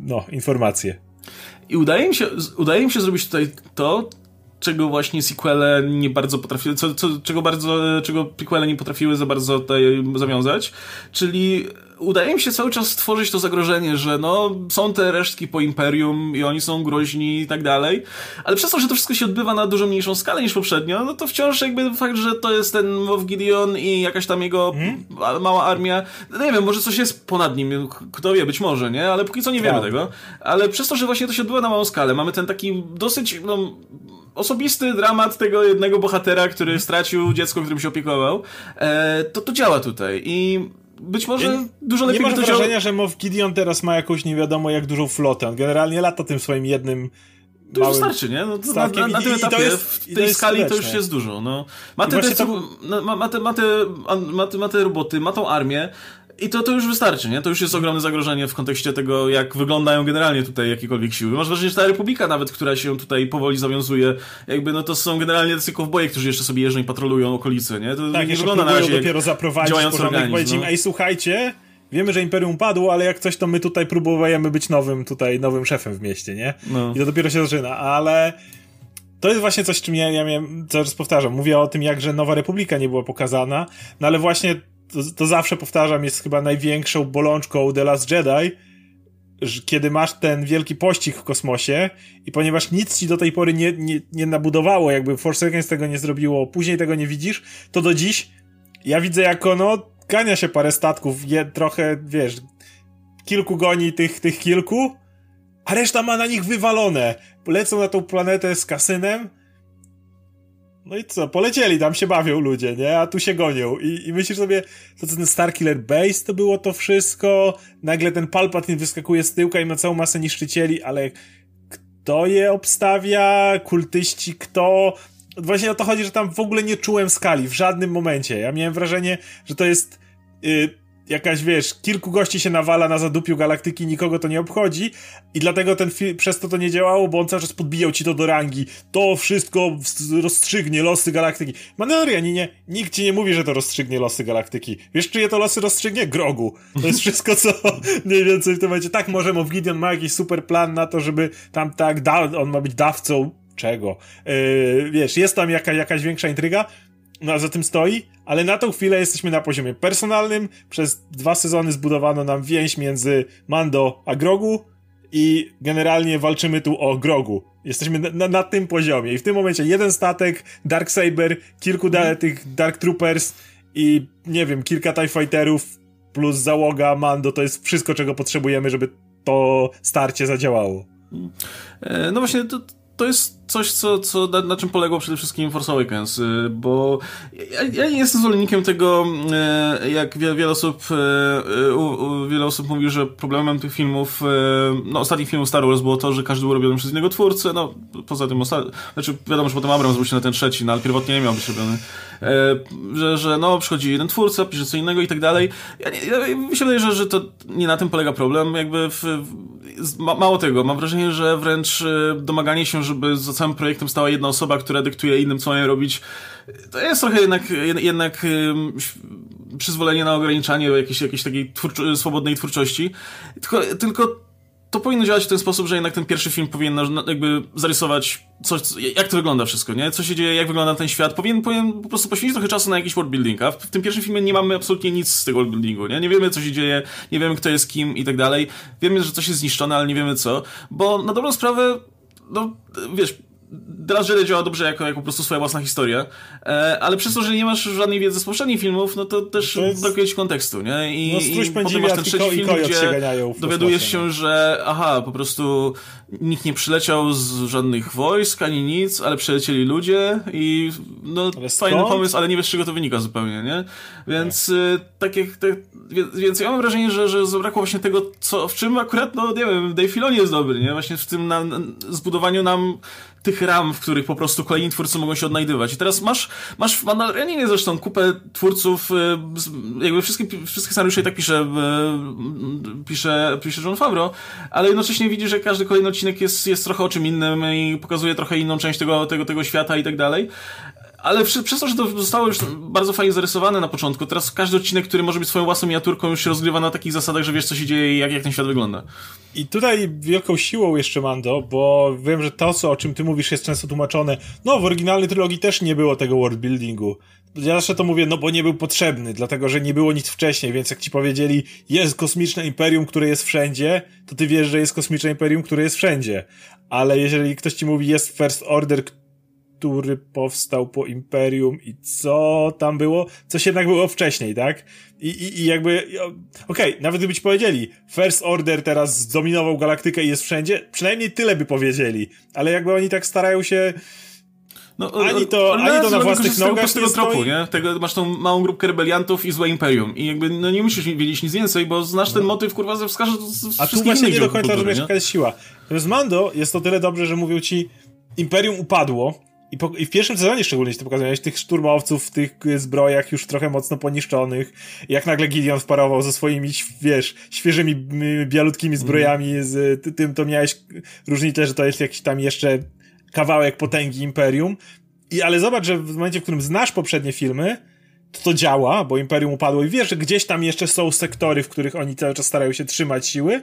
no, informacje. I udaje mi się, udaje mi się zrobić tutaj to, czego właśnie sequele nie bardzo potrafiły, co, co, czego bardzo, czego prequele nie potrafiły za bardzo tutaj zawiązać, czyli udaje mi się cały czas stworzyć to zagrożenie, że no, są te resztki po Imperium i oni są groźni i tak dalej, ale przez to, że to wszystko się odbywa na dużo mniejszą skalę niż poprzednio, no to wciąż jakby fakt, że to jest ten Moff Gideon i jakaś tam jego hmm? mała armia, no nie wiem, może coś jest ponad nim, kto wie, być może, nie? Ale póki co nie wiemy tak. tego. Ale przez to, że właśnie to się odbywa na małą skalę, mamy ten taki dosyć, no, osobisty dramat tego jednego bohatera, który stracił dziecko, którym się opiekował, e, to to działa tutaj i być może ja, dużo lepiej Nie masz wrażenia, że Moff Gideon teraz ma jakąś nie wiadomo jak dużą flotę. On generalnie lata tym swoim jednym to już wystarczy, nie? No, na, na, na tym etapie, jest, w tej skali to już jest dużo. No. Ma, te, to... No, ma, ma, te, ma, te, ma, te, ma te roboty, ma tą armię, i to, to już wystarczy, nie? To już jest ogromne zagrożenie w kontekście tego, jak wyglądają generalnie tutaj jakiekolwiek siły. Masz wrażenie, że ta Republika nawet, która się tutaj powoli zawiązuje, jakby no to są generalnie tacy kowboje, którzy jeszcze sobie jeżdżą i patrolują okolice, nie? To tak, nie wygląda na razie dopiero zaprowadzić porządek, powiedzieć no. ej słuchajcie, wiemy, że Imperium padło, ale jak coś, to my tutaj próbujemy być nowym tutaj, nowym szefem w mieście, nie? No. I to dopiero się zaczyna, ale... To jest właśnie coś, czym ja, ja miałem, coraz powtarzam, mówię o tym, jakże Nowa Republika nie była pokazana, no ale właśnie to, to zawsze powtarzam, jest chyba największą bolączką The Last Jedi, kiedy masz ten wielki pościg w kosmosie i ponieważ nic ci do tej pory nie, nie, nie nabudowało, jakby Force Awakens tego nie zrobiło, później tego nie widzisz, to do dziś ja widzę jako, no, gania się parę statków, je, trochę, wiesz, kilku goni tych, tych kilku, a reszta ma na nich wywalone. Lecą na tą planetę z kasynem, no i co, polecieli, tam się bawią ludzie, nie? A tu się gonią. I, i myślisz sobie, to co ten Starkiller Base to było to wszystko, nagle ten Palpatine wyskakuje z tyłka i ma całą masę niszczycieli, ale kto je obstawia? Kultyści, kto? Właśnie o to chodzi, że tam w ogóle nie czułem skali, w żadnym momencie. Ja miałem wrażenie, że to jest... Yy, jakaś, wiesz, kilku gości się nawala na zadupiu galaktyki, nikogo to nie obchodzi i dlatego ten film, przez to to nie działało, bo on cały czas podbijał ci to do rangi. To wszystko rozstrzygnie losy galaktyki. Mandalorianie, nikt ci nie mówi, że to rozstrzygnie losy galaktyki. Wiesz, czyje to losy rozstrzygnie? Grogu. To jest wszystko, co [laughs] mniej więcej w tym momencie. Tak, może Moff Gideon ma jakiś super plan na to, żeby tam tak, da, on ma być dawcą czego. Yy, wiesz, jest tam jaka, jakaś większa intryga, no, za tym stoi, ale na tą chwilę jesteśmy na poziomie personalnym. Przez dwa sezony zbudowano nam więź między Mando a Grogu i generalnie walczymy tu o Grogu. Jesteśmy na, na, na tym poziomie i w tym momencie jeden statek, Dark Saber, kilku da, mm. tych Dark Troopers i nie wiem, kilka TIE Fighterów plus załoga Mando to jest wszystko, czego potrzebujemy, żeby to starcie zadziałało. E, no właśnie, to, to jest coś, co, co na, na, czym poległo przede wszystkim Force Awakens, y, bo ja, ja nie jestem zwolennikiem tego, y, jak wiele, wiele osób y, wiele osób mówi, że problemem tych filmów, no ostatnich filmów Star Wars było to, że każdy był robiony przez innego twórcę, no poza tym znaczy wiadomo, że potem Abrams zwrócił na ten trzeci, no ale pierwotnie nie miał być robiony, że, że no przychodzi jeden twórca, pisze co innego i tak dalej. Ja, ja, mi się wydaje, że, że to nie na tym polega problem, jakby w, w, mało tego, mam wrażenie, że wręcz domaganie się, żeby za całym projektem stała jedna osoba, która dyktuje innym, co mają robić, to jest trochę jednak, jednak przyzwolenie na ograniczanie jakiejś, jakiejś takiej twórczo swobodnej twórczości. Tylko, tylko to powinno działać w ten sposób, że jednak ten pierwszy film powinien jakby zarysować coś, jak to wygląda wszystko, nie? Co się dzieje, jak wygląda ten świat. Powinien, powinien po prostu poświęcić trochę czasu na jakiś worldbuilding, a w, w tym pierwszym filmie nie mamy absolutnie nic z tego worldbuildingu, nie? Nie wiemy, co się dzieje, nie wiemy, kto jest kim i tak dalej. Wiemy, że coś jest zniszczone, ale nie wiemy co, bo na dobrą sprawę no, wiesz, teraz Jedi działa dobrze jako, jako po prostu swoja własna historia, e, ale przez to, że nie masz żadnej wiedzy z poprzednich filmów, no to też to jest... brakuje ci kontekstu, nie? I, no, i potem masz ten trzeci film, gdzie dowiadujesz się, że aha, po prostu nikt nie przyleciał z żadnych wojsk, ani nic, ale przylecieli ludzie i no fajny pomysł, ale nie wiesz, z czego to wynika zupełnie, nie? Więc y, tak jak, tak, więc ja mam wrażenie, że, że zabrakło właśnie tego, co, w czym akurat, no nie wiem, Dave Filoni jest dobry, nie? Właśnie w tym na, zbudowaniu nam tych ram, w których po prostu kolejni twórcy mogą się odnajdywać. I teraz masz, masz w Mandalorianie zresztą kupę twórców, y, jakby wszystkie, wszystkie scenariusze i tak pisze, y, pisze, pisze John Favreau, ale jednocześnie widzisz, że każdy kolejny odcinek jest, jest trochę o czym innym i pokazuje trochę inną część tego, tego, tego świata i tak dalej ale przez to, że to zostało już bardzo fajnie zarysowane na początku, teraz każdy odcinek, który może być swoją własną miniaturką, już się rozgrywa na takich zasadach, że wiesz, co się dzieje i jak, jak ten świat wygląda. I tutaj wielką siłą jeszcze, Mando, bo wiem, że to, co, o czym ty mówisz, jest często tłumaczone. No, w oryginalnej trylogii też nie było tego worldbuildingu. Ja zawsze to mówię, no bo nie był potrzebny, dlatego że nie było nic wcześniej, więc jak ci powiedzieli, jest kosmiczne imperium, które jest wszędzie, to ty wiesz, że jest kosmiczne imperium, które jest wszędzie. Ale jeżeli ktoś ci mówi, jest First Order, który powstał po Imperium i co tam było, coś jednak było wcześniej, tak? I, i, i jakby, okej, okay, nawet gdyby ci powiedzieli, First Order teraz zdominował galaktykę i jest wszędzie, przynajmniej tyle by powiedzieli, ale jakby oni tak starają się No, ani to, ani to na własnych nogach z tego tropu, nie? Tego, masz tą małą grupkę rebeliantów i złe imperium. I jakby no nie musisz wiedzieć nic więcej, bo znasz ten motyw, kurwa, ze wskaże z A tu właśnie nie do końca rozumiesz, jaka jest siła. Natomiast Mando jest to tyle dobrze, że mówił ci imperium upadło, i, po, I, w pierwszym sezonie szczególnie to pokazałeś tych szturmowców w tych zbrojach już trochę mocno poniszczonych. Jak nagle Gideon wparował ze swoimi, wiesz, świeżymi, bialutkimi zbrojami, z tym to miałeś różnicę, że to jest jakiś tam jeszcze kawałek potęgi Imperium. I, ale zobacz, że w momencie, w którym znasz poprzednie filmy, to to działa, bo Imperium upadło i wiesz, że gdzieś tam jeszcze są sektory, w których oni cały czas starają się trzymać siły,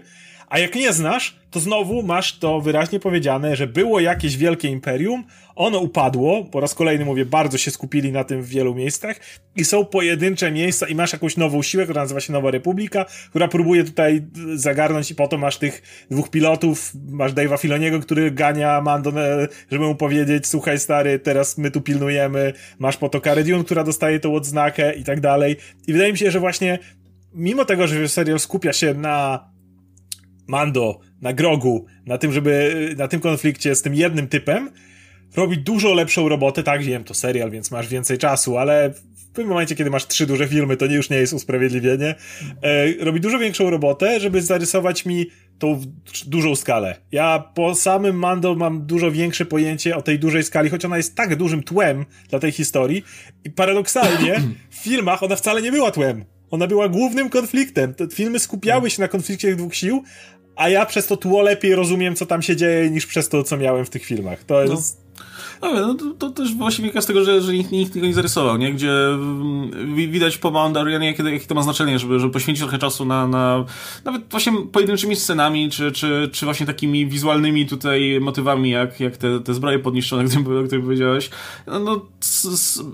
a jak nie znasz, to znowu masz to wyraźnie powiedziane, że było jakieś wielkie imperium, ono upadło, po raz kolejny mówię, bardzo się skupili na tym w wielu miejscach i są pojedyncze miejsca i masz jakąś nową siłę, która nazywa się Nowa Republika, która próbuje tutaj zagarnąć i po to masz tych dwóch pilotów, masz Dave'a Filoniego, który gania Mando, żeby mu powiedzieć, słuchaj stary, teraz my tu pilnujemy, masz po to Cara która dostaje tą odznakę i tak dalej. I wydaje mi się, że właśnie mimo tego, że serial skupia się na Mando na Grogu, na tym, żeby, na tym konflikcie z tym jednym typem, robi dużo lepszą robotę, tak, wiem, to serial, więc masz więcej czasu, ale w tym momencie, kiedy masz trzy duże filmy, to nie, już nie jest usprawiedliwienie, e, robi dużo większą robotę, żeby zarysować mi tą dużą skalę. Ja po samym Mando mam dużo większe pojęcie o tej dużej skali, choć ona jest tak dużym tłem dla tej historii i paradoksalnie [coughs] w filmach ona wcale nie była tłem. Ona była głównym konfliktem. Te filmy skupiały się na konflikcie tych dwóch sił, a ja przez to tło lepiej rozumiem, co tam się dzieje, niż przez to, co miałem w tych filmach. To no. jest... No, no to, to, też właśnie wynika z tego, że, że nikt, nikt tego nie zarysował, nie? Gdzie mm, widać po Mandalorianie, jakie, jakie to ma znaczenie, żeby, żeby poświęcić trochę czasu na, na nawet właśnie pojedynczymi scenami, czy, czy, czy właśnie takimi wizualnymi tutaj motywami, jak, jak te, te zbroje podniszczone, [laughs] o których powiedziałeś. No, no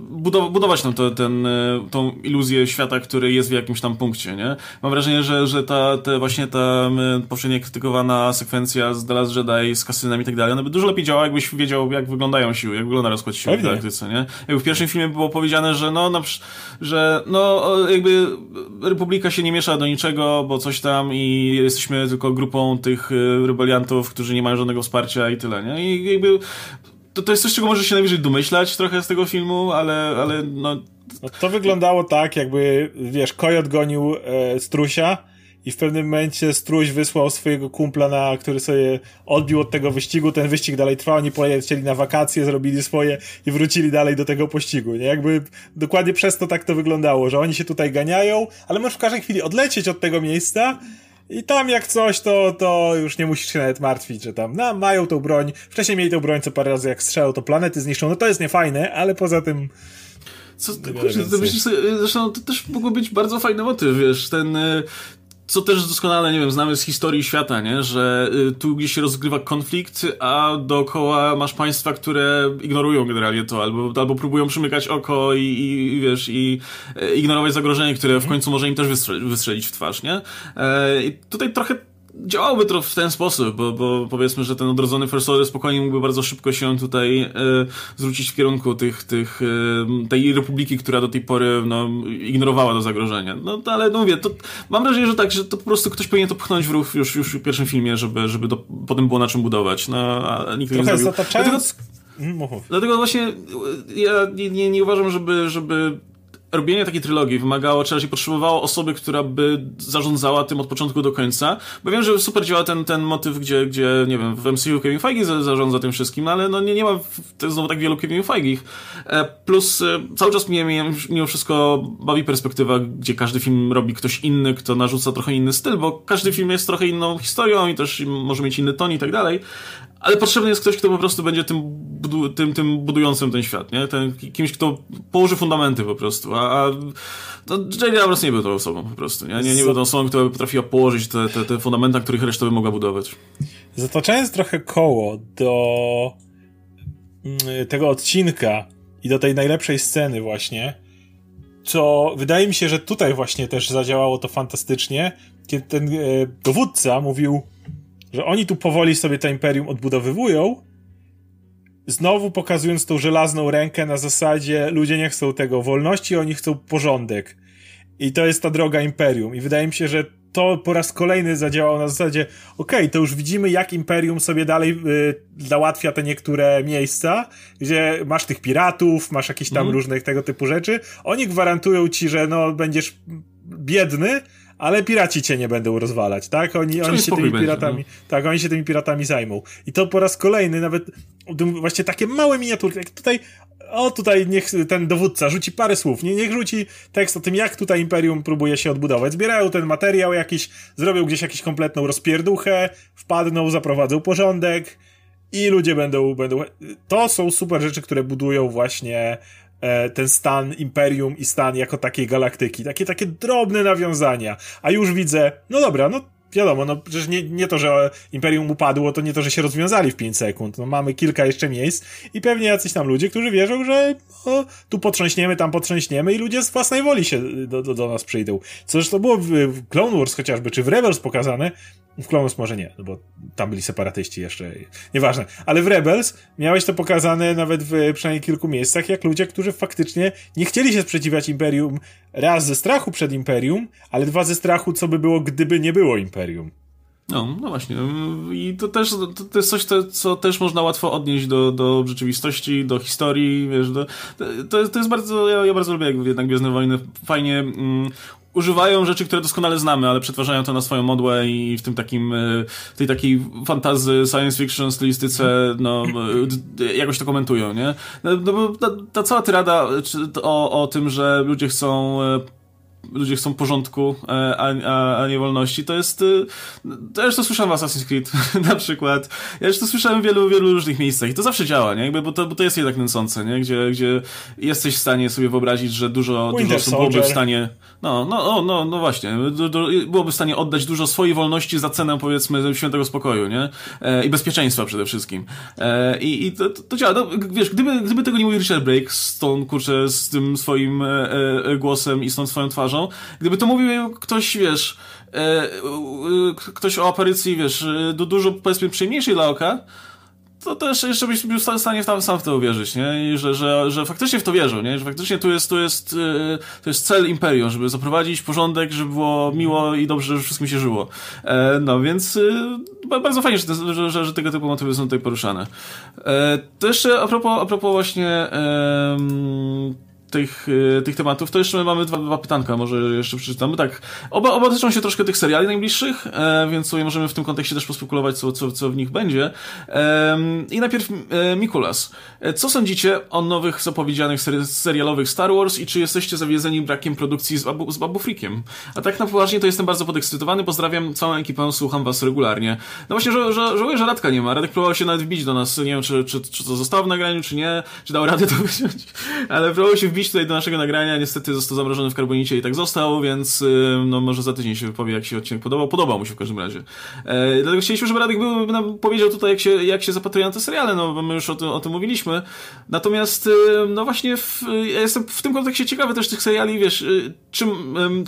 budow budować nam to, ten, e, tą iluzję świata, który jest w jakimś tam punkcie, nie? Mam wrażenie, że, że ta, te właśnie ta powszechnie krytykowana sekwencja z The Last Jedi, z kasynem i tak dalej, ona by dużo lepiej działała, jakbyś wiedział, jak wyglądają siły, jak wygląda rozkład siły Pewnie. w galaktyce, nie? Jakby w pierwszym filmie było powiedziane, że no, że no, jakby Republika się nie miesza do niczego, bo coś tam i jesteśmy tylko grupą tych e, rebeliantów, którzy nie mają żadnego wsparcia i tyle, nie? I jakby to, to jest coś, czego może się najwyżej domyślać trochę z tego filmu, ale, ale no... no to wyglądało tak, jakby, wiesz, Kojot gonił e, Strusia i w pewnym momencie Struś wysłał swojego kumpla, na, który sobie odbił od tego wyścigu, ten wyścig dalej trwał, oni polecieli na wakacje, zrobili swoje i wrócili dalej do tego pościgu, nie? Jakby dokładnie przez to tak to wyglądało, że oni się tutaj ganiają, ale możesz w każdej chwili odlecieć od tego miejsca i tam jak coś, to, to już nie musisz się nawet martwić, że tam no, mają tą broń. Wcześniej mieli tą broń, co parę razy jak strzelał, to planety zniszczą. No to jest niefajne, ale poza tym... Co, kurczę, to myślisz sobie, zresztą to też mogło być bardzo fajny motyw, wiesz, ten, y, co też doskonale, nie wiem, znamy z historii świata, nie? Że y, tu gdzieś się rozgrywa konflikt, a dookoła masz państwa, które ignorują generalnie to, albo, albo próbują przymykać oko i, i wiesz, i e, ignorować zagrożenie, które w końcu może im też wystrzelić, w twarz, nie? E, I tutaj trochę działałoby to w ten sposób, bo, bo powiedzmy, że ten odrodzony First Order spokojnie mógłby bardzo szybko się tutaj e, zwrócić w kierunku tych, tych, e, tej republiki, która do tej pory no, ignorowała to zagrożenie. No ale no mówię, to mam wrażenie, że tak, że to po prostu ktoś powinien to pchnąć w ruch już, już w pierwszym filmie, żeby, żeby to potem było na czym budować. No, a nikt Trochę nie zrobił. Zataczając... Dlatego, mm, dlatego właśnie ja nie, nie, nie uważam, żeby, żeby robienie takiej trylogii wymagało, czy raczej potrzebowało osoby, która by zarządzała tym od początku do końca. Bo wiem, że super działa ten, ten motyw, gdzie, gdzie, nie wiem, w MCU Kevin Feige zarządza tym wszystkim, ale no nie, nie ma to znowu tak wielu Kevin Feigich. E, plus e, cały czas mnie mimo wszystko bawi perspektywa, gdzie każdy film robi ktoś inny, kto narzuca trochę inny styl, bo każdy film jest trochę inną historią i też może mieć inny ton i tak dalej ale potrzebny jest ktoś, kto po prostu będzie tym, budu tym, tym budującym ten świat, nie? Ten, kimś, kto położy fundamenty po prostu, a, a no, J.J. Abrams nie był tą osobą po prostu, nie? Nie, nie był tą osobą, która potrafiła położyć te, te, te fundamenty, na których reszta by mogła budować. Zataczając trochę koło do mm, tego odcinka i do tej najlepszej sceny właśnie, to wydaje mi się, że tutaj właśnie też zadziałało to fantastycznie, kiedy ten e, dowódca mówił że oni tu powoli sobie to imperium odbudowywują, znowu pokazując tą żelazną rękę na zasadzie ludzie nie chcą tego wolności, oni chcą porządek. I to jest ta droga imperium. I wydaje mi się, że to po raz kolejny zadziałało na zasadzie, okej, okay, to już widzimy, jak Imperium sobie dalej y, załatwia te niektóre miejsca, gdzie masz tych piratów, masz jakieś tam mm. różnych tego typu rzeczy. Oni gwarantują ci, że no, będziesz biedny, ale piraci cię nie będą rozwalać, tak? Oni, oni się tymi piratami, będzie, no. tak, oni się tymi piratami zajmą. I to po raz kolejny nawet właśnie takie małe miniaturki, jak tutaj o tutaj niech ten dowódca rzuci parę słów, nie, niech rzuci tekst o tym, jak tutaj Imperium próbuje się odbudować. Zbierają ten materiał jakiś, zrobią gdzieś jakąś kompletną rozpierduchę, wpadną, zaprowadzą porządek i ludzie będą, będą... To są super rzeczy, które budują właśnie ten stan Imperium i stan jako takiej galaktyki. Takie, takie drobne nawiązania. A już widzę, no dobra, no wiadomo, no przecież nie, nie to, że Imperium upadło, to nie to, że się rozwiązali w 5 sekund. No mamy kilka jeszcze miejsc i pewnie jacyś tam ludzie, którzy wierzą, że no, tu potrząśniemy, tam potrząśniemy i ludzie z własnej woli się do, do, do nas przyjdą. Co zresztą było w, w Clone Wars chociażby, czy w Rebels pokazane, w Clone Wars może nie, no bo tam byli separatyści jeszcze, nieważne. Ale w Rebels miałeś to pokazane nawet w przynajmniej kilku miejscach, jak ludzie, którzy faktycznie nie chcieli się sprzeciwiać Imperium raz ze strachu przed Imperium, ale dwa ze strachu, co by było, gdyby nie było Imperium. No, no właśnie. I to też to, jest coś, to, co też można łatwo odnieść do, do rzeczywistości, do historii, wiesz, do, to, to jest bardzo, ja, ja bardzo lubię jak jednak Gwiezdne Wojny fajnie mm, używają rzeczy, które doskonale znamy, ale przetwarzają to na swoją modłę i w tym takim, e, tej takiej fantazy, science fiction stylistyce, no, e, jakoś to komentują, nie? No, no ta, ta cała tyrada o, o tym, że ludzie chcą e, ludzie chcą porządku, e, a, a, a nie wolności, to jest... Y, to już to słyszałem w Assassin's Creed [laughs] na przykład. Ja już to słyszałem w wielu, wielu różnych miejscach i to zawsze działa, nie? Jakby, bo, to, bo to jest jednak nęcące, nie? Gdzie, gdzie jesteś w stanie sobie wyobrazić, że dużo, dużo osób byłoby w stanie... No, no, no, no, właśnie. Do, do, byłoby w stanie oddać dużo swojej wolności za cenę, powiedzmy, świętego spokoju, nie? E, I bezpieczeństwa przede wszystkim. E, I i to, to działa. No, wiesz, gdyby, gdyby tego nie mówił Richard Blake z tą, kurczę, z tym swoim e, e, głosem i z tą swoją twarzą, twarzą. Gdyby to mówił ktoś, wiesz, e, e, ktoś o aparycji, wiesz, e, do dużo, powiedzmy, przyjemniejszej dla oka, to też jeszcze byś był w stanie tam sam w to uwierzyć, nie? I że, że, że faktycznie w to wierzą, nie? Że faktycznie tu jest, tu jest, to jest cel Imperium, żeby zaprowadzić porządek, żeby było miło i dobrze, żeby wszystkim się żyło. No, więc bardzo fajnie, że, te, że, że, że tego typu motywy są tutaj poruszane. To jeszcze a propos, a propos właśnie tych, e, tych tematów, to jeszcze mamy dwa, dwa pytanka, może jeszcze przeczytamy. Tak, oba, oba dotyczą się troszkę tych seriali najbliższych, e, więc sobie możemy w tym kontekście też pospekulować, co, co, co w nich będzie. E, I najpierw e, Mikulas. E, co sądzicie o nowych zapowiedzianych seri serialowych Star Wars i czy jesteście zawiedzeni brakiem produkcji z Babu, z Babu Freakiem? A tak na poważnie to jestem bardzo podekscytowany, pozdrawiam całą ekipę, słucham was regularnie. No właśnie, że, że, żałuję, że Radka nie ma. Radek próbował się nawet wbić do nas, nie wiem, czy, czy, czy to zostało w nagraniu, czy nie, czy dał radę to wyciąć, ale próbował się wbić wbić tutaj do naszego nagrania, niestety został zamrożony w karbonicie i tak został, więc y, no może za tydzień się wypowie, jak się odcinek podobał. Podobał mu się w każdym razie. E, dlatego chcieliśmy, żeby Radek był, nam powiedział tutaj, jak się, jak się zapatruje na te seriale, no bo my już o tym, o tym mówiliśmy. Natomiast, y, no właśnie, w, ja jestem w tym kontekście ciekawy też tych seriali, wiesz, y, czym,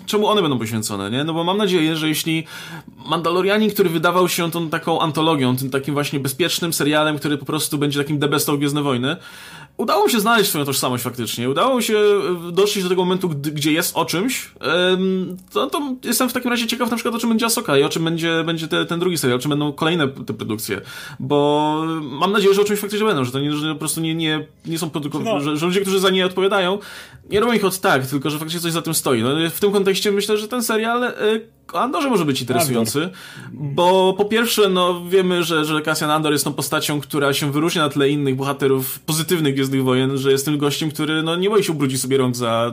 czemu one będą poświęcone, nie? No bo mam nadzieję, że jeśli Mandalorianin, który wydawał się tą taką antologią, tym takim właśnie bezpiecznym serialem, który po prostu będzie takim The Best of Gwiezdne Wojny, udało mi się znaleźć swoją tożsamość faktycznie. Udało mi się e, dotrzeć do tego momentu, gdzie jest o czymś. To, to jestem w takim razie ciekaw na przykład o czym będzie Asoka i o czym będzie, będzie te, ten drugi serial, o czym będą kolejne te produkcje. Bo mam nadzieję, że o czymś faktycznie będą, że to nie, że po prostu nie, nie, nie są produkty, no. że, że, ludzie, którzy za nie odpowiadają, nie robią ich od tak, tylko że faktycznie coś za tym stoi. No, w tym kontekście myślę, że ten serial e, Andorze może być interesujący, Andor. bo po pierwsze, no wiemy, że, że Cassian Andor jest tą postacią, która się wyróżnia na tle innych bohaterów pozytywnych Gwiezdnych Wojen, że jest tym gościem, który no nie boi się ubrudzić sobie rąk za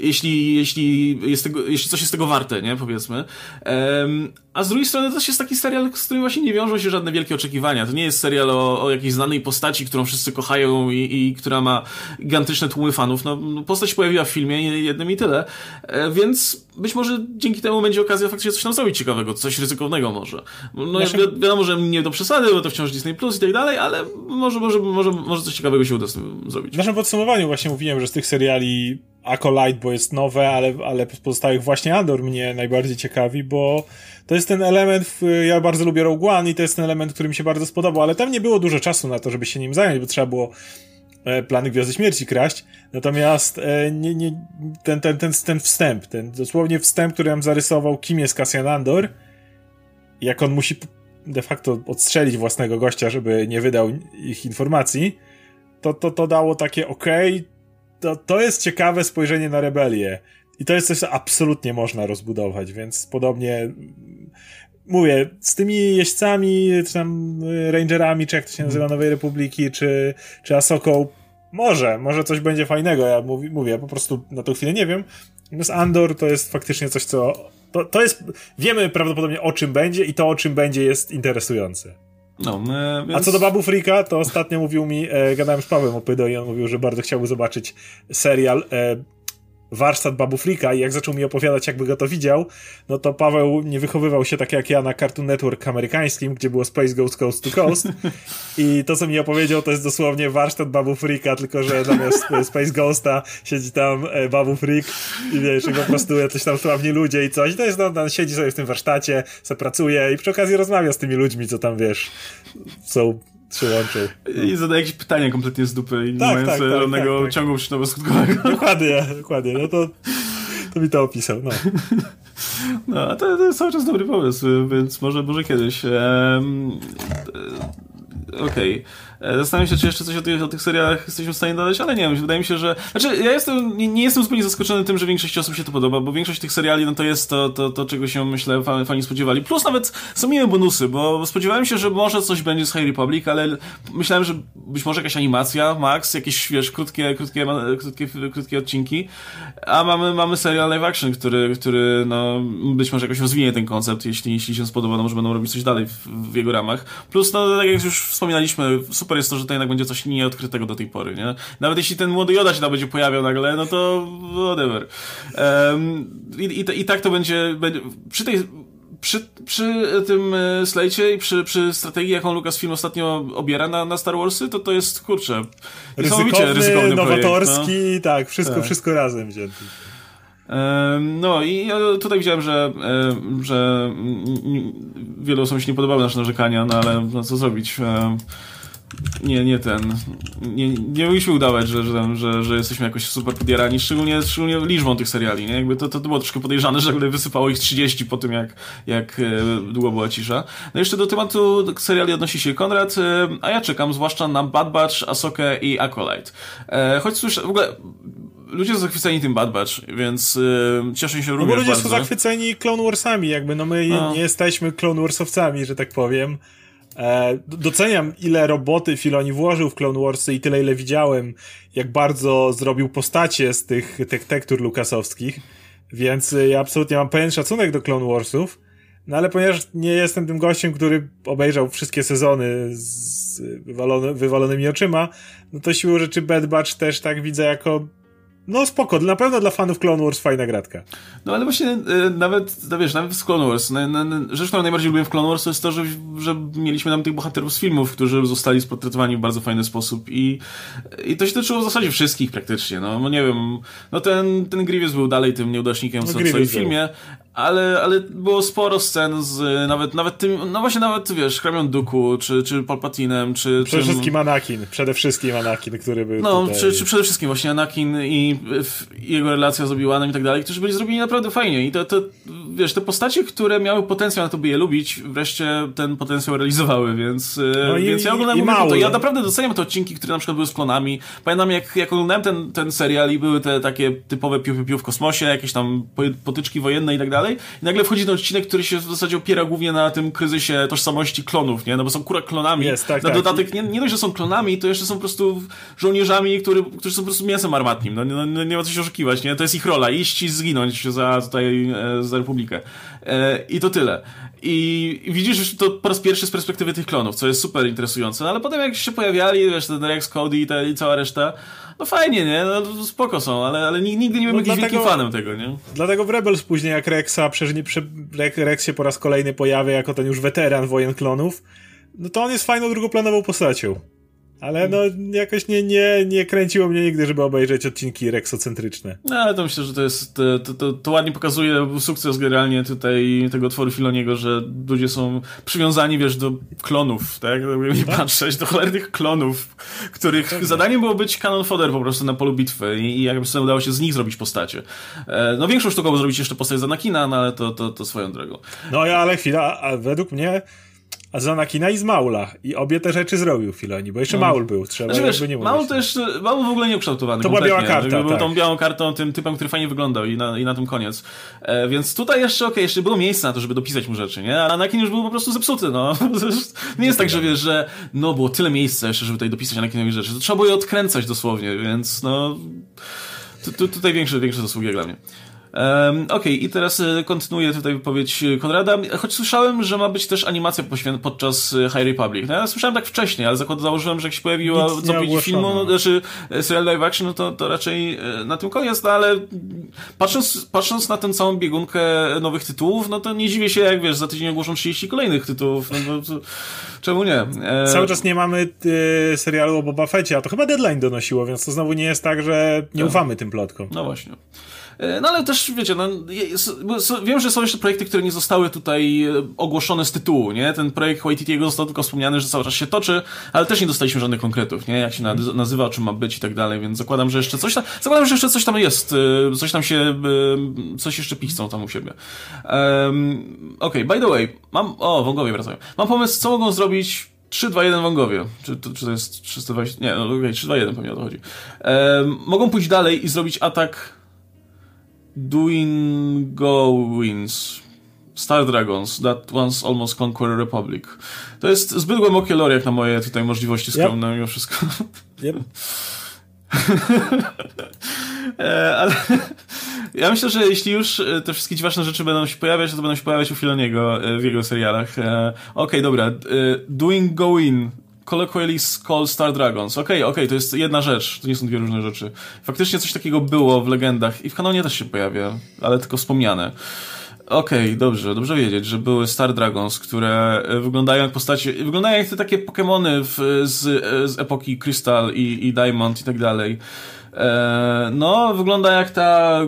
jeśli, jeśli, jest tego, jeśli coś jest tego warte, nie, powiedzmy. Um, a z drugiej strony to też jest taki serial, z którym właśnie nie wiążą się żadne wielkie oczekiwania. To nie jest serial o, o jakiejś znanej postaci, którą wszyscy kochają i, i która ma gigantyczne tłumy fanów. No, postać pojawiła w filmie, jednym i tyle. E, więc być może dzięki temu będzie okazja faktycznie coś tam zrobić ciekawego, coś ryzykownego może. No Naszym... wi wiadomo, że nie do przesady, bo to wciąż Disney Plus i tak dalej, ale może, może, może, może coś ciekawego się uda z tym zrobić. W naszym podsumowaniu właśnie mówiłem, że z tych seriali Acolyte, bo jest nowe, ale, ale pozostałych właśnie Andor mnie najbardziej ciekawi, bo to jest ten element, ja bardzo lubię Rogue One i to jest ten element, który mi się bardzo spodobał, ale tam nie było dużo czasu na to, żeby się nim zająć, bo trzeba było plany Gwiazdy Śmierci kraść, natomiast e, nie, nie, ten, ten, ten, ten wstęp, ten dosłownie wstęp, który nam zarysował, kim jest Cassian Andor, jak on musi de facto odstrzelić własnego gościa, żeby nie wydał ich informacji, to, to, to dało takie okay, to, to jest ciekawe spojrzenie na rebelię. I to jest coś, co absolutnie można rozbudować, więc podobnie mówię, z tymi jeźdźcami, czy tam rangerami, czy jak to się nazywa, mhm. Nowej Republiki, czy, czy Asoką, może, może coś będzie fajnego, ja mówię, mówię po prostu na tą chwilę nie wiem. Natomiast Andor to jest faktycznie coś, co to, to jest, wiemy prawdopodobnie o czym będzie i to o czym będzie jest interesujące. No, e, więc... A co do Babu Freaka, to ostatnio mówił mi, e, gadałem z Pawłem Opydo i on mówił, że bardzo chciałby zobaczyć serial e, warsztat Babu Frika i jak zaczął mi opowiadać, jakby go to widział, no to Paweł nie wychowywał się tak jak ja na Cartoon Network amerykańskim, gdzie było Space Ghost Coast to Coast i to, co mi opowiedział, to jest dosłownie warsztat Babu Frika, tylko że zamiast Space Ghosta siedzi tam e, Babu Freak i wiesz, i po prostu jacyś tam sławni ludzie i coś. To jest, no, siedzi sobie w tym warsztacie, se pracuje i przy okazji rozmawia z tymi ludźmi, co tam, wiesz, są przyłączył. I zadaje jakieś pytania kompletnie z dupy i tak, nie mające tak, tak, żadnego tak, tak. ciągu przyczynowo-skutkowego. [laughs] Dokładnie, dokładnie. No to, to mi to opisał, no. No, a to, to jest cały czas dobry pomysł, więc może, może kiedyś. Um, Okej. Okay. E, zastanawiam się, czy jeszcze coś o tych, o tych serialach jesteśmy w stanie dodać, ale nie wiem, wydaje mi się, że... Znaczy, ja jestem, nie, nie jestem zupełnie zaskoczony tym, że większości osób się to podoba, bo większość tych seriali, no to jest to, to, to czego się, myślę, fani spodziewali. Plus nawet są miłe bonusy, bo spodziewałem się, że może coś będzie z High Republic, ale myślałem, że być może jakaś animacja, max, jakieś, wiesz, krótkie, krótkie, krótkie, krótkie odcinki, a mamy, mamy serial live action, który, który, no, być może jakoś rozwinie ten koncept, jeśli, jeśli się spodoba, no może będą robić coś dalej w, w jego ramach. Plus, no, tak jak już wspominaliśmy, super jest to, że to jednak będzie coś nieodkrytego do tej pory, nie? Nawet jeśli ten młody Joda się tam będzie pojawiał nagle, no to whatever. Um, i, i, i, tak to będzie, będzie przy tej przy, przy tym e, slajcie i przy, przy strategii, jaką Lucasfilm ostatnio obiera na, na Star Warsy, to to jest, kurczę, ryzykowny, ryzykowny nowatorski, projekt, no. tak, wszystko, tak. wszystko razem wzięty. No i tutaj widziałem, że, że wielu osobom się nie podobały nasze narzekania, no ale no co zrobić. Nie, nie ten. Nie, nie mogliśmy udawać, że, że, że, że jesteśmy jakoś super podjarani, szczególnie, szczególnie liczbą tych seriali, nie? Jakby to, to było troszkę podejrzane, że wysypało ich 30 po tym, jak, jak e, długo była cisza. No jeszcze do tematu seriali odnosi się Konrad, e, a ja czekam zwłaszcza na Bad Batch, Asokę i Acolyte. E, choć słyszę, w ogóle ludzie są zachwyceni tym Bad Batch, więc yy, cieszę się również no bo ludzie bardzo. są zachwyceni Clone Warsami, jakby, no my no. nie jesteśmy Clone Warsowcami, że tak powiem. E, doceniam, ile roboty Filoni włożył w Clone Warsy i tyle, ile widziałem, jak bardzo zrobił postacie z tych, tych tektur lukasowskich, więc ja absolutnie mam pełen szacunek do Clone Warsów, no ale ponieważ nie jestem tym gościem, który obejrzał wszystkie sezony z wywalony, wywalonymi oczyma, no to siłą rzeczy Bad Batch też tak widzę jako no spoko, na pewno dla fanów Clone Wars fajna gratka. No ale właśnie e, nawet, no wiesz, nawet z Clone Wars, na, na, na, rzecz, którą najbardziej lubię w Clone Wars to jest to, że, że mieliśmy tam tych bohaterów z filmów, którzy zostali sportretowani w bardzo fajny sposób i, i to się tyczyło w zasadzie wszystkich praktycznie, no, no nie wiem, no ten, ten Grievous był dalej tym nieudacznikiem, no, co, w filmie, ale, ale było sporo scen z nawet, nawet tym, no właśnie nawet, wiesz, Hramią Duku, czy, czy Palpatinem, czy... Przede wszystkim Anakin, przede wszystkim Anakin, który był No, tutaj... czy, czy przede wszystkim właśnie Anakin i, i jego relacja z Obi-Wanem i tak dalej, którzy byli zrobieni naprawdę fajnie i to, to, wiesz, te postacie, które miały potencjał na to, by je lubić, wreszcie ten potencjał realizowały, więc, e, no i, więc ja oglądałem to. Ja naprawdę doceniam te odcinki, które na przykład były z klonami. Pamiętam, jak, jak oglądałem ten, ten serial i były te takie typowe piu, piu, piu w kosmosie, jakieś tam potyczki wojenne i tak dalej, i nagle wchodzi ten odcinek, który się w zasadzie opiera głównie na tym kryzysie tożsamości klonów, nie? No bo są kura klonami. Jest, tak, na tak. dodatek nie, nie dość, że są klonami, to jeszcze są po prostu żołnierzami, który, którzy są po prostu mięsem armatnim. No, no, no nie ma co się oszukiwać, nie? To jest ich rola. Iść i zginąć za tutaj, e, za Republikę. E, I to tyle. I, widzisz to po raz pierwszy z perspektywy tych klonów, co jest super interesujące. No ale potem jak się pojawiali, wiesz, ten Rex, Cody i, te, i cała reszta, no fajnie, nie? No spoko są, ale, ale nigdy nie byłem no jakimś wielkim fanem tego, nie? Dlatego w Rebels później jak Rexa, przecież nie, Rex się po raz kolejny pojawia jako ten już weteran wojen klonów, no to on jest fajną drugoplanową postacią. Ale no jakoś nie, nie, nie kręciło mnie nigdy, żeby obejrzeć odcinki reksocentryczne. No ale to myślę, że to jest, to, to, to ładnie pokazuje sukces generalnie tutaj tego tworu Filoniego, że ludzie są przywiązani, wiesz, do klonów, tak? Nie tak? patrzeć, do cholernych klonów, których tak. zadaniem było być canon fodder po prostu na polu bitwy i, i jakby sobie udało się z nich zrobić postacie. E, no większą sztuką zrobić jeszcze postać z Anakina, no ale to, to, to swoją drogą. No ale chwila, a według mnie a z Anakina i z Maula. I obie te rzeczy zrobił Filoni, bo jeszcze no. Maul był. Trzeba znaczy, wiesz, nie Maul to jeszcze, Maul w ogóle nie ukształtowany. To była biała karta. Był tak. tą białą kartą, tym typem, który fajnie wyglądał i na, i na tym koniec. E, więc tutaj jeszcze, okej, okay, jeszcze było miejsce na to, żeby dopisać mu rzeczy, nie? A Anakin już był po prostu zepsuty, no. [laughs] nie jest tak, że wiesz, że no, było tyle miejsca jeszcze, żeby tutaj dopisać Anakinowi rzeczy. To trzeba było je odkręcać dosłownie, więc no... tutaj większe, większe zasługi dla mnie. Um, Okej, okay, i teraz e, kontynuuję tutaj wypowiedź Konrada, choć słyszałem, że ma być też animacja podczas e, High Republic. No ja słyszałem tak wcześniej, ale założyłem, że jak się pojawiła zapowiedź filmu, no, znaczy e, serial live action, no to, to raczej na tym koniec, no ale patrząc, patrząc na tę całą biegunkę nowych tytułów, no to nie dziwię się, jak wiesz, za tydzień ogłoszą 30 kolejnych tytułów, no to, czemu nie? E... Cały czas nie mamy y, serialu o Boba Fettie, a to chyba Deadline donosiło, więc to znowu nie jest tak, że nie tak. ufamy tym plotkom. No właśnie. E, no ale też, wiecie, no, wiem, że są jeszcze projekty, które nie zostały tutaj e, ogłoszone z tytułu, nie? Ten projekt Waititiego został tylko wspomniany, że cały czas się toczy, ale też nie dostaliśmy żadnych konkretów, nie? Jak się nazywa, czym ma być i tak dalej, więc zakładam, że jeszcze coś tam, zakładam, że jeszcze coś tam jest, e, coś tam się, coś jeszcze pichcą tam u siebie. Um, Okej, okay, by the way, mam, o, wągowie wracają. Mam pomysł, co mogą zrobić 3-2-1 Wągowie. Czy to, czy to jest 320? Nie, no okej, okay, 3-2-1 pewnie o to chodzi. Um, mogą pójść dalej i zrobić atak Doing Goings. Star Dragons, That Once Almost Conquer Republic. To jest zbyt głębokie lore jak na moje tutaj możliwości skromne yep. mimo wszystko. Yep. [laughs] E, ale ja myślę, że jeśli już e, te wszystkie dziwaczne rzeczy będą się pojawiać, to będą się pojawiać u Filoniego e, w jego serialach. Okej, okay, dobra. Doing Go In colloquially called Star Dragons. Okej, okay, okej, okay, to jest jedna rzecz, to nie są dwie różne rzeczy. Faktycznie coś takiego było w legendach i w kanonie też się pojawia, ale tylko wspomniane. Okej, okay, dobrze, dobrze wiedzieć, że były Star Dragons, które e, wyglądają jak postacie, wyglądają jak te takie Pokémony z, z epoki Crystal i, i Diamond i tak dalej. E, no, wygląda jak ta,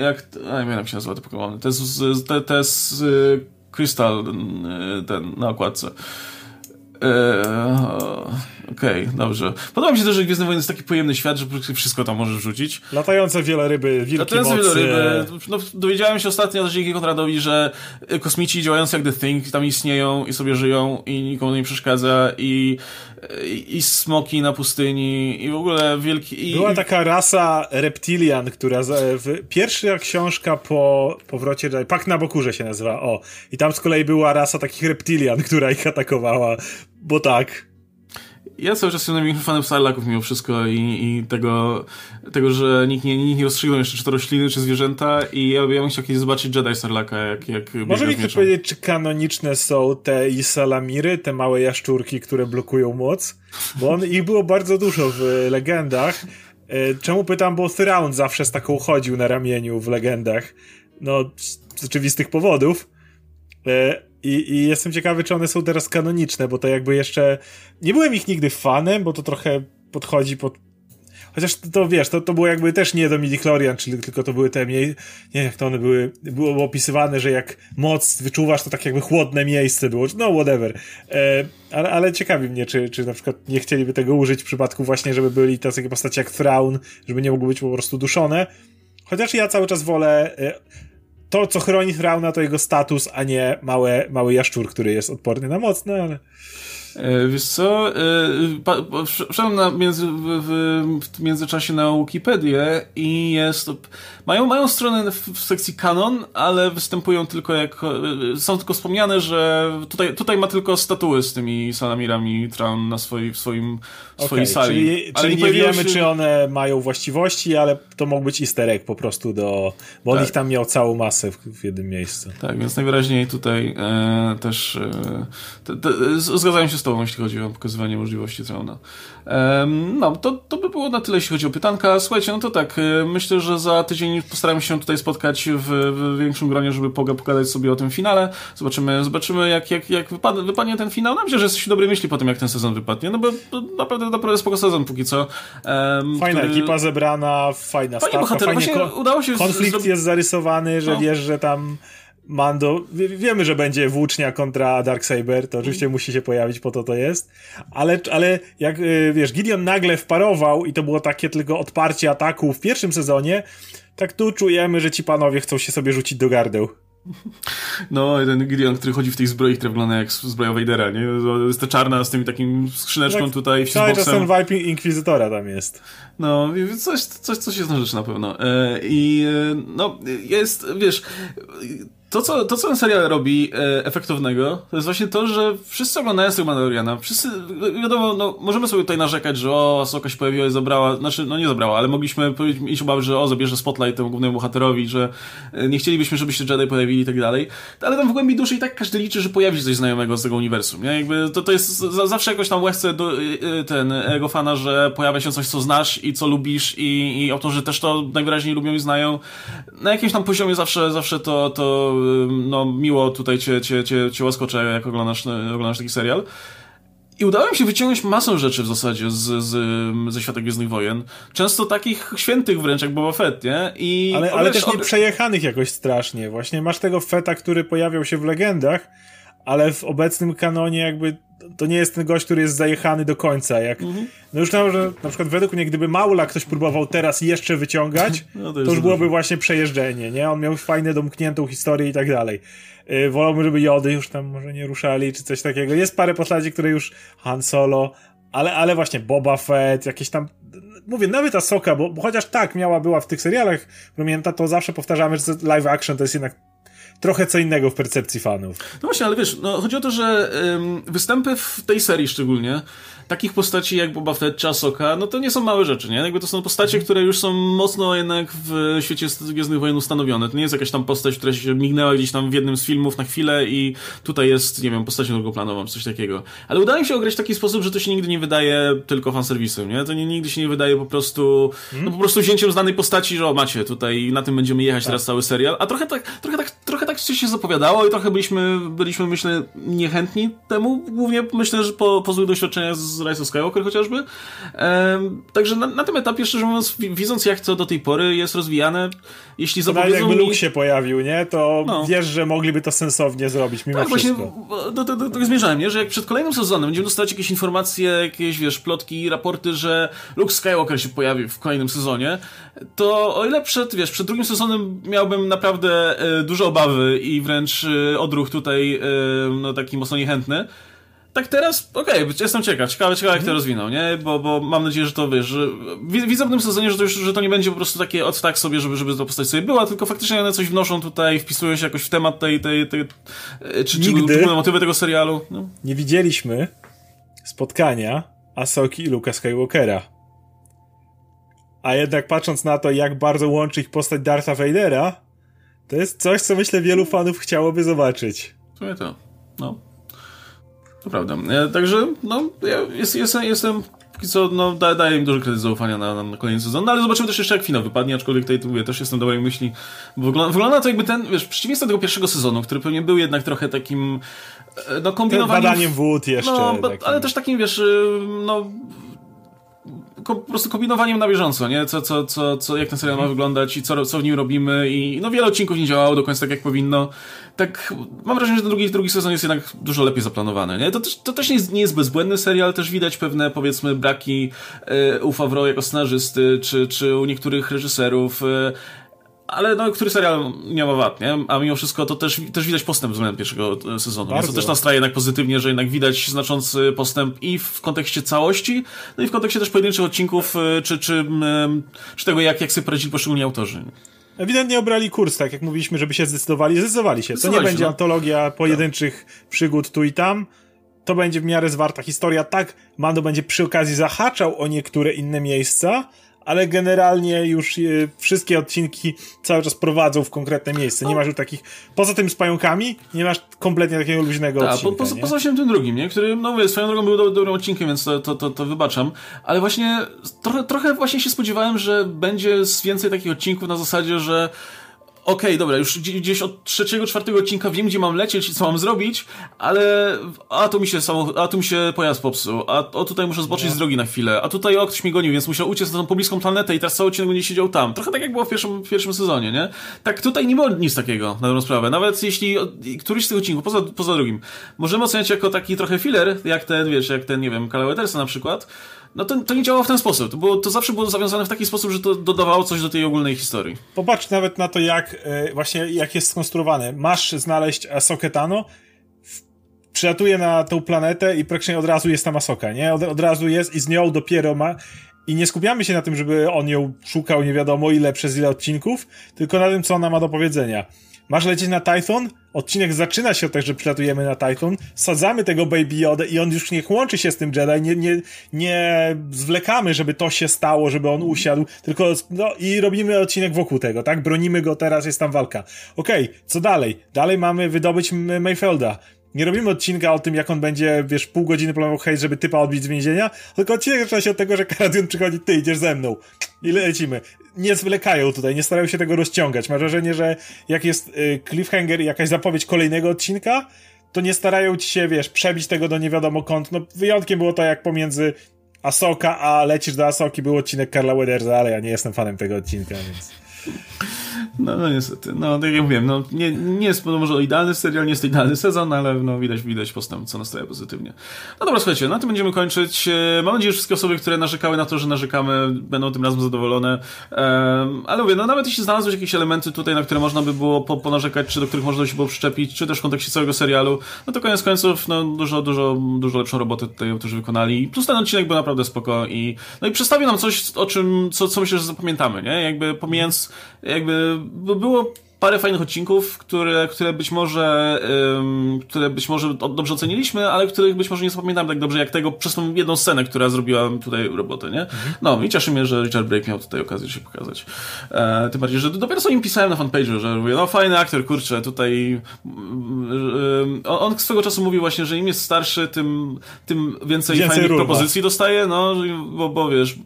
jak, a nie wiem jak się nazywa te Pokémony, to jest, te, te z Crystal, ten, na okładce. Eee, Okej, okay, dobrze. Podoba mi się też, że Gwiezdne Wojny jest taki pojemny świat, że wszystko tam możesz rzucić. Latające wiele ryby, wilki Latające mocy. wiele ryby. No, dowiedziałem się ostatnio dzięki Konradowi, że kosmici działający jak The Thing tam istnieją i sobie żyją i nikomu nie przeszkadza i, i, i smoki na pustyni i w ogóle wielki... I, Była taka rasa reptilian, która w, pierwsza książka po powrocie Pak na Bokurze się nazywa, o. I tam z kolei była rasa takich reptilian, która ich atakowała, bo tak ja cały czas jestem największym fanem Sarlaków mimo wszystko i, i tego, tego, że nikt nie, nikt nie rozstrzygnął jeszcze, czy to rośliny, czy zwierzęta i ja, ja bym chciał kiedyś zobaczyć Jedi Sarlaka, jak, jak Może mi ktoś powiedzieć, czy kanoniczne są te Isalamiry, te małe jaszczurki, które blokują moc? Bo on, ich było bardzo dużo w legendach. E, czemu pytam, bo Thrawn zawsze z taką chodził na ramieniu w legendach. No, z oczywistych powodów. I, I jestem ciekawy, czy one są teraz kanoniczne, bo to jakby jeszcze. Nie byłem ich nigdy fanem, bo to trochę podchodzi pod. Chociaż to, to wiesz, to, to było jakby też nie do Midichlorian, czyli tylko to były te mniej. Nie jak to one były. Było opisywane, że jak moc wyczuwasz, to tak jakby chłodne miejsce było. No, whatever. E, ale, ale ciekawi mnie, czy, czy na przykład nie chcieliby tego użyć w przypadku właśnie, żeby byli takie postacie jak Thrawn, żeby nie mogły być po prostu duszone. Chociaż ja cały czas wolę. E, to, co chroni Thrauna, to jego status, a nie małe, mały jaszczur, który jest odporny na moc, no ale... E, wiesz co, e, wszedłem na między, w, w, międzyczasie na Wikipedię i jest, mają, mają stronę w, w sekcji kanon, ale występują tylko jako, e, są tylko wspomniane, że tutaj, tutaj ma tylko statuły z tymi salamirami Traun na swoi, w swoim, w swojej okay, sali. Czyli, ale czyli nie, wiemy, się... czy one mają właściwości, ale to mógł być easter egg po prostu do, bo tak. on ich tam miał całą masę w, w jednym miejscu. Tak, więc najwyraźniej tutaj e, też e, te, te, zgadzają się się z tobą, jeśli chodzi o pokazywanie możliwości Trauna. Um, no, to, to by było na tyle, jeśli chodzi o pytanka. Słuchajcie, no to tak, myślę, że za tydzień postaramy się tutaj spotkać w, w większym gronie, żeby pogadać sobie o tym finale. Zobaczymy, zobaczymy jak, jak, jak wypadnie, wypadnie ten finał. No, myślę, że jesteśmy dobrej myśli po tym, jak ten sezon wypadnie, no bo naprawdę, naprawdę spoko sezon póki co. Um, Fajna który... ekipa zebrana, fajna Fajnie stawka, fajnie ko udało się konflikt z... jest zarysowany, że no. wiesz, że tam Mando, wiemy, że będzie włócznia kontra Darksaber, to oczywiście mm. musi się pojawić, po to to jest, ale, ale jak, y, wiesz, Gideon nagle wparował i to było takie tylko odparcie ataku w pierwszym sezonie, tak tu czujemy, że ci panowie chcą się sobie rzucić do gardeł. No, ten Gideon, który chodzi w tej zbroi, która wygląda jak zbroja Vadera, nie? Jest to czarna z tym takim skrzyneczką tak, tutaj, Cały czas ten vibe Inkwizytora tam jest. No, coś, coś, coś jest na rzecz na pewno. E, I e, no, jest, wiesz to, co, to, co ten serial robi e, efektownego, to jest właśnie to, że wszyscy oglądają tego Mandaloriana. Wszyscy, wiadomo, no, możemy sobie tutaj narzekać, że o, Soka się pojawiła i zabrała, znaczy, no nie zabrała, ale mogliśmy mieć obawy, że o, zabierze spotlight temu głównemu bohaterowi, że e, nie chcielibyśmy, żeby się Jedi pojawili i tak dalej. Ale tam w głębi duszy i tak każdy liczy, że pojawi się coś znajomego z tego uniwersum. Nie? Jakby to, to jest zawsze jakoś tam łechce do, e, e, ten ego fana, że pojawia się coś, co znasz i co lubisz i, i autorzy też to najwyraźniej lubią i znają. Na jakimś tam poziomie zawsze, zawsze to, to no, miło tutaj cię, cię, cię, cię łaskoczę, jak oglądasz, oglądasz taki serial. I udało mi się wyciągnąć masę rzeczy w zasadzie z, z, ze świata Gwiezdnych Wojen. Często takich świętych wręcz jak Boba Fett, nie? I ale, ale też nie przejechanych jakoś strasznie. Właśnie masz tego Feta, który pojawiał się w legendach, ale w obecnym kanonie jakby to nie jest ten gość, który jest zajechany do końca. Jak, mhm. No już na, że na przykład według mnie, gdyby Maula ktoś próbował teraz jeszcze wyciągać, [laughs] no to, to, już byłoby właśnie przejeżdżenie, nie? On miał fajne, domkniętą historię i tak dalej. Yy, wolałbym, żeby Jody już tam może nie ruszali, czy coś takiego. Jest parę postaci, które już Han Solo, ale, ale właśnie Boba Fett, jakieś tam mówię, nawet Asoka, bo, bo chociaż tak miała, była w tych serialach pamięta, to zawsze powtarzamy, że live action to jest jednak trochę co innego w percepcji fanów. No właśnie, ale wiesz, no, chodzi o to, że ym, występy w tej serii szczególnie takich postaci jak Boba Fett czy Ahsoka, no to nie są małe rzeczy, nie? Jakby to są postacie, które już są mocno jednak w świecie Gwiezdnych Wojen ustanowione. To nie jest jakaś tam postać, która się mignęła gdzieś tam w jednym z filmów na chwilę i tutaj jest, nie wiem, postacią drugoplanową, coś takiego. Ale udaje mi się ograć w taki sposób, że to się nigdy nie wydaje tylko fanserwisem, nie? To nie, nigdy się nie wydaje po prostu, no po prostu wzięciem znanej postaci, że o, macie, tutaj na tym będziemy jechać tak. teraz cały serial, a trochę tak, trochę tak, tak się zapowiadało i trochę byliśmy, byliśmy myślę, niechętni temu, głównie myślę, że po, po złych doświadczeniach z Rise of Skywalker chociażby. Ehm, także na, na, tym etapie, szczerze mówiąc, widząc jak to do tej pory jest rozwijane, jeśli zapowiedzą jakby mi... Luke się pojawił, nie? To no. wiesz, że mogliby to sensownie zrobić mimo tak, wszystko. właśnie do, do, do, zmierzałem, nie? Że jak przed kolejnym sezonem będziemy dostać jakieś informacje, jakieś, wiesz, plotki, raporty, że Luke Skywalker się pojawi w kolejnym sezonie, to o ile przed, wiesz, przed drugim sezonem miałbym naprawdę e, duże obawy i wręcz e, odruch tutaj, e, no taki mocno niechętny, tak teraz, okej, okay, jestem ciekaw, ciekawe, ciekawe jak to mhm. rozwinął, nie? Bo, bo mam nadzieję, że to wiesz, że widzę w tym sezonie, że to już, że to nie będzie po prostu takie od tak sobie, żeby, żeby to postać sobie była, tylko faktycznie one coś wnoszą tutaj, wpisują się jakoś w temat tej, tej, tej czy, Nigdy czy motywy tego serialu. No. Nie widzieliśmy spotkania Asoki i Luka Skywalkera. A jednak patrząc na to, jak bardzo łączy ich postać Dartha Vadera, to jest coś, co myślę wielu fanów chciałoby zobaczyć. To to. No. To prawda. E, także, no, ja jest, jestem, jestem co, no, da, daje im duży kredyt zaufania na, na kolejny sezon, no ale zobaczymy też jeszcze jak finał wypadnie, aczkolwiek tutaj mówię, też jestem dobrej myśli, bo wygląda, wygląda to jakby ten, wiesz, przeciwieństwo tego pierwszego sezonu, który pewnie był jednak trochę takim, e, no, kombinowaniem... Badaniem wód jeszcze. No, ale też takim, wiesz, no, po prostu kombinowaniem na bieżąco, nie? Co, co, co, co, jak ten serial ma mhm. wyglądać i co, co w nim robimy i no wiele odcinków nie działało do końca tak jak powinno. Tak, mam wrażenie, że ten drugi, drugi sezon jest jednak dużo lepiej zaplanowany, nie? To też, to też nie, jest, nie jest bezbłędny serial, też widać pewne, powiedzmy, braki y, u Favreau jako scenarzysty, czy, czy u niektórych reżyserów, y, ale no, który serial nie ma wad, nie? A mimo wszystko to też, też widać postęp względem pierwszego e, sezonu. Bardzo. To też nastraje jednak pozytywnie, że jednak widać znaczący postęp i w kontekście całości, no i w kontekście też pojedynczych odcinków, e, czy, czy, czy tego, jak, jak sobie poradzili poszczególni autorzy. Ewidentnie obrali kurs, tak jak mówiliśmy, żeby się zdecydowali. Zdecydowali się. To nie będzie no. antologia pojedynczych no. przygód tu i tam. To będzie w miarę zwarta historia. Tak, Mando będzie przy okazji zahaczał o niektóre inne miejsca, ale generalnie już e, wszystkie odcinki cały czas prowadzą w konkretne miejsce. Nie masz już takich, poza tym z pająkami, nie masz kompletnie takiego luźnego Ta, odcinka. Po, po, poza się tym drugim, nie? który, no mówię, swoją drogą był do, dobrym odcinkiem, więc to, to, to, to wybaczam, ale właśnie trochę, trochę właśnie się spodziewałem, że będzie więcej takich odcinków na zasadzie, że okej, okay, dobra, już gdzieś od trzeciego, czwartego odcinka wiem, gdzie mam lecieć i co mam zrobić, ale a tu mi się samochód, a tu mi się pojazd popsuł, a o tutaj muszę zboczyć no. z drogi na chwilę, a tutaj o, ktoś mnie gonił, więc musiał uciec na tą pobliską planetę i teraz cały odcinek będzie siedział tam. Trochę tak jak było w pierwszym, w pierwszym sezonie, nie? Tak tutaj nie było nic takiego, na dobrą sprawę. Nawet jeśli któryś z tych odcinków, poza, poza drugim, możemy oceniać jako taki trochę filler, jak ten, wiesz, jak ten, nie wiem, Kala na przykład, no to, to nie działało w ten sposób. Było, to zawsze było zawiązane w taki sposób, że to dodawało coś do tej ogólnej historii. Popatrz nawet na to, jak e, właśnie jak jest skonstruowane. Masz znaleźć Asokę Tano, przylatuje na tą planetę i praktycznie od razu jest tam Asoka, nie? Od, od razu jest i z nią dopiero ma i nie skupiamy się na tym, żeby on ją szukał nie wiadomo ile przez ile odcinków, tylko na tym, co ona ma do powiedzenia. Masz lecieć na Titan? Odcinek zaczyna się od tego, że przylatujemy na Titan, sadzamy tego Baby Yoda i on już nie łączy się z tym Jedi, nie, nie, nie zwlekamy, żeby to się stało, żeby on usiadł, tylko no i robimy odcinek wokół tego, tak? Bronimy go, teraz jest tam walka. Okej, okay, co dalej? Dalej mamy wydobyć Mayfelda. Nie robimy odcinka o tym, jak on będzie, wiesz, pół godziny planował hejt, żeby typa odbić z więzienia, tylko odcinek zaczyna się od tego, że Karadion przychodzi, ty idziesz ze mną. I lecimy. Nie zwlekają tutaj, nie starają się tego rozciągać. Mam wrażenie, że jak jest y, cliffhanger i jakaś zapowiedź kolejnego odcinka, to nie starają ci się, wiesz, przebić tego do nie wiadomo kąt. No, wyjątkiem było to, jak pomiędzy Asoka, a lecisz do Asoki był odcinek Karla Wedersa, ale ja nie jestem fanem tego odcinka, więc... No, no niestety, no tak jak mówiłem, no, nie, nie jest no, może idealny serial, nie jest to idealny sezon, ale no, widać, widać postęp, co nastaje pozytywnie. No dobra, słuchajcie, na tym będziemy kończyć. E, mam nadzieję, że wszystkie osoby, które narzekały na to, że narzekamy, będą tym razem zadowolone. Um, ale mówię, no nawet jeśli znalazłeś jakieś elementy tutaj, na które można by było po, ponarzekać, czy do których można by się było przyczepić, czy też w kontekście całego serialu, no to koniec końców, no dużo, dużo, dużo lepszą robotę tutaj autorzy wykonali. Plus ten odcinek był naprawdę spoko i, no i przedstawił nam coś, o czym, co, co myślę, że zapamiętamy, nie? Jakby pomijając, jakby było parę fajnych odcinków, które, które być może um, które być może dobrze oceniliśmy, ale których być może nie zapamiętam tak dobrze jak tego przez tą jedną scenę, która zrobiła tutaj robotę, nie? Mhm. No i cieszy mnie, że Richard Brake miał tutaj okazję się pokazać. E, tym bardziej, że dopiero co im pisałem na fanpage'u, że mówię, no fajny aktor, kurczę, tutaj um, on, swego czasu mówił właśnie, że im jest starszy, tym, tym więcej, więcej fajnych propozycji dostaje, no, bo, bo wiesz,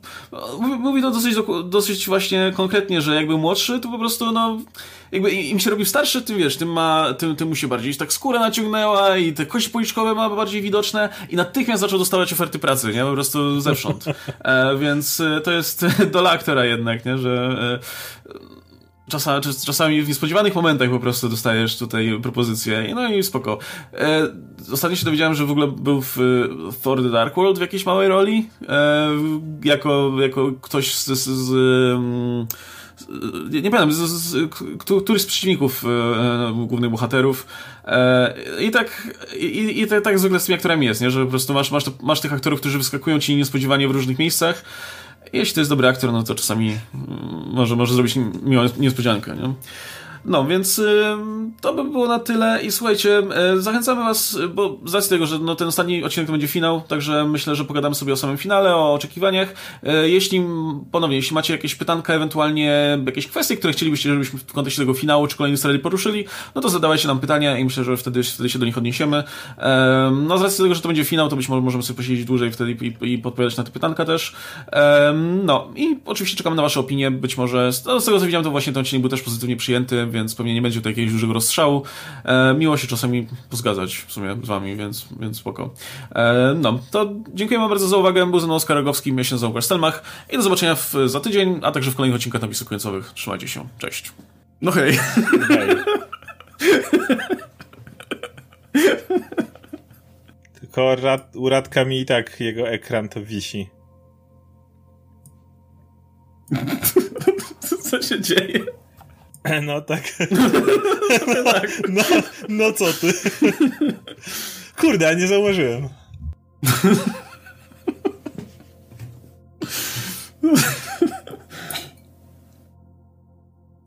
mówi, mówi to dosyć, dosyć właśnie konkretnie, że jakby młodszy, to po prostu, no jakby im się robił starszy, tym wiesz, tym, ma, tym, tym mu się bardziej tak skóra naciągnęła i te kości policzkowe ma bardziej widoczne i natychmiast zaczął dostawać oferty pracy, nie? Po prostu zewsząd. [laughs] E, więc e, to jest [laughs] dola aktora jednak, nie? Że e, czasami, czasami w niespodziewanych momentach po prostu dostajesz tutaj propozycję no i spoko. E, ostatnio się dowiedziałem, że w ogóle był w, Thor The Dark World w jakiejś małej roli, e, jako, jako ktoś z, z, z nie pamiętam, z, z, któryś z przeciwników e, głównych bohaterów. E, I tak, i, i tak, tak zwykle z tymi aktorami jest, nie? że po prostu masz, masz, masz tych aktorów, którzy wyskakują ci niespodziewanie w różnych miejscach. Jeśli to jest dobry aktor, no to czasami mm, może, może zrobić miłą niespodziankę. Nie? No, więc y, to by było na tyle i słuchajcie, y, zachęcamy was, bo z racji tego, że no, ten ostatni odcinek to będzie finał, także myślę, że pogadamy sobie o samym finale, o oczekiwaniach. Y, jeśli, ponownie, jeśli macie jakieś pytanka, ewentualnie jakieś kwestie, które chcielibyście, żebyśmy w kontekście tego finału czy kolejnej serii poruszyli, no to zadawajcie nam pytania i myślę, że wtedy, wtedy się do nich odniesiemy. No, z racji tego, że to będzie finał, to być może możemy sobie posiedzieć dłużej wtedy i, i podpowiadać na te pytanka też. No, i oczywiście czekamy na wasze opinie, być może, z tego co widziałem, to właśnie ten odcinek był też pozytywnie przyjęty, więc pewnie nie będzie to jakiegoś dużego rozstrzału. E, miło się czasami pozgadzać w sumie z wami, więc, więc spoko. E, no, to dziękujemy bardzo za uwagę. Był ze mną Oskar Rogowski, ja się nazywam Stelmach i do zobaczenia w, za tydzień, a także w kolejnych odcinkach napisów końcowych. Trzymajcie się. Cześć. No hej. hej. Tylko rad, u Radka mi i tak jego ekran to wisi. [laughs] Co się dzieje? [clears throat] No tak. No, [laughs] tak. [laughs] no, no co ty? [laughs] Kurde, ja nie zauważyłem.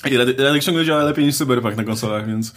I Radek ciągle działa lepiej niż Cyberpunk na konsolach, więc...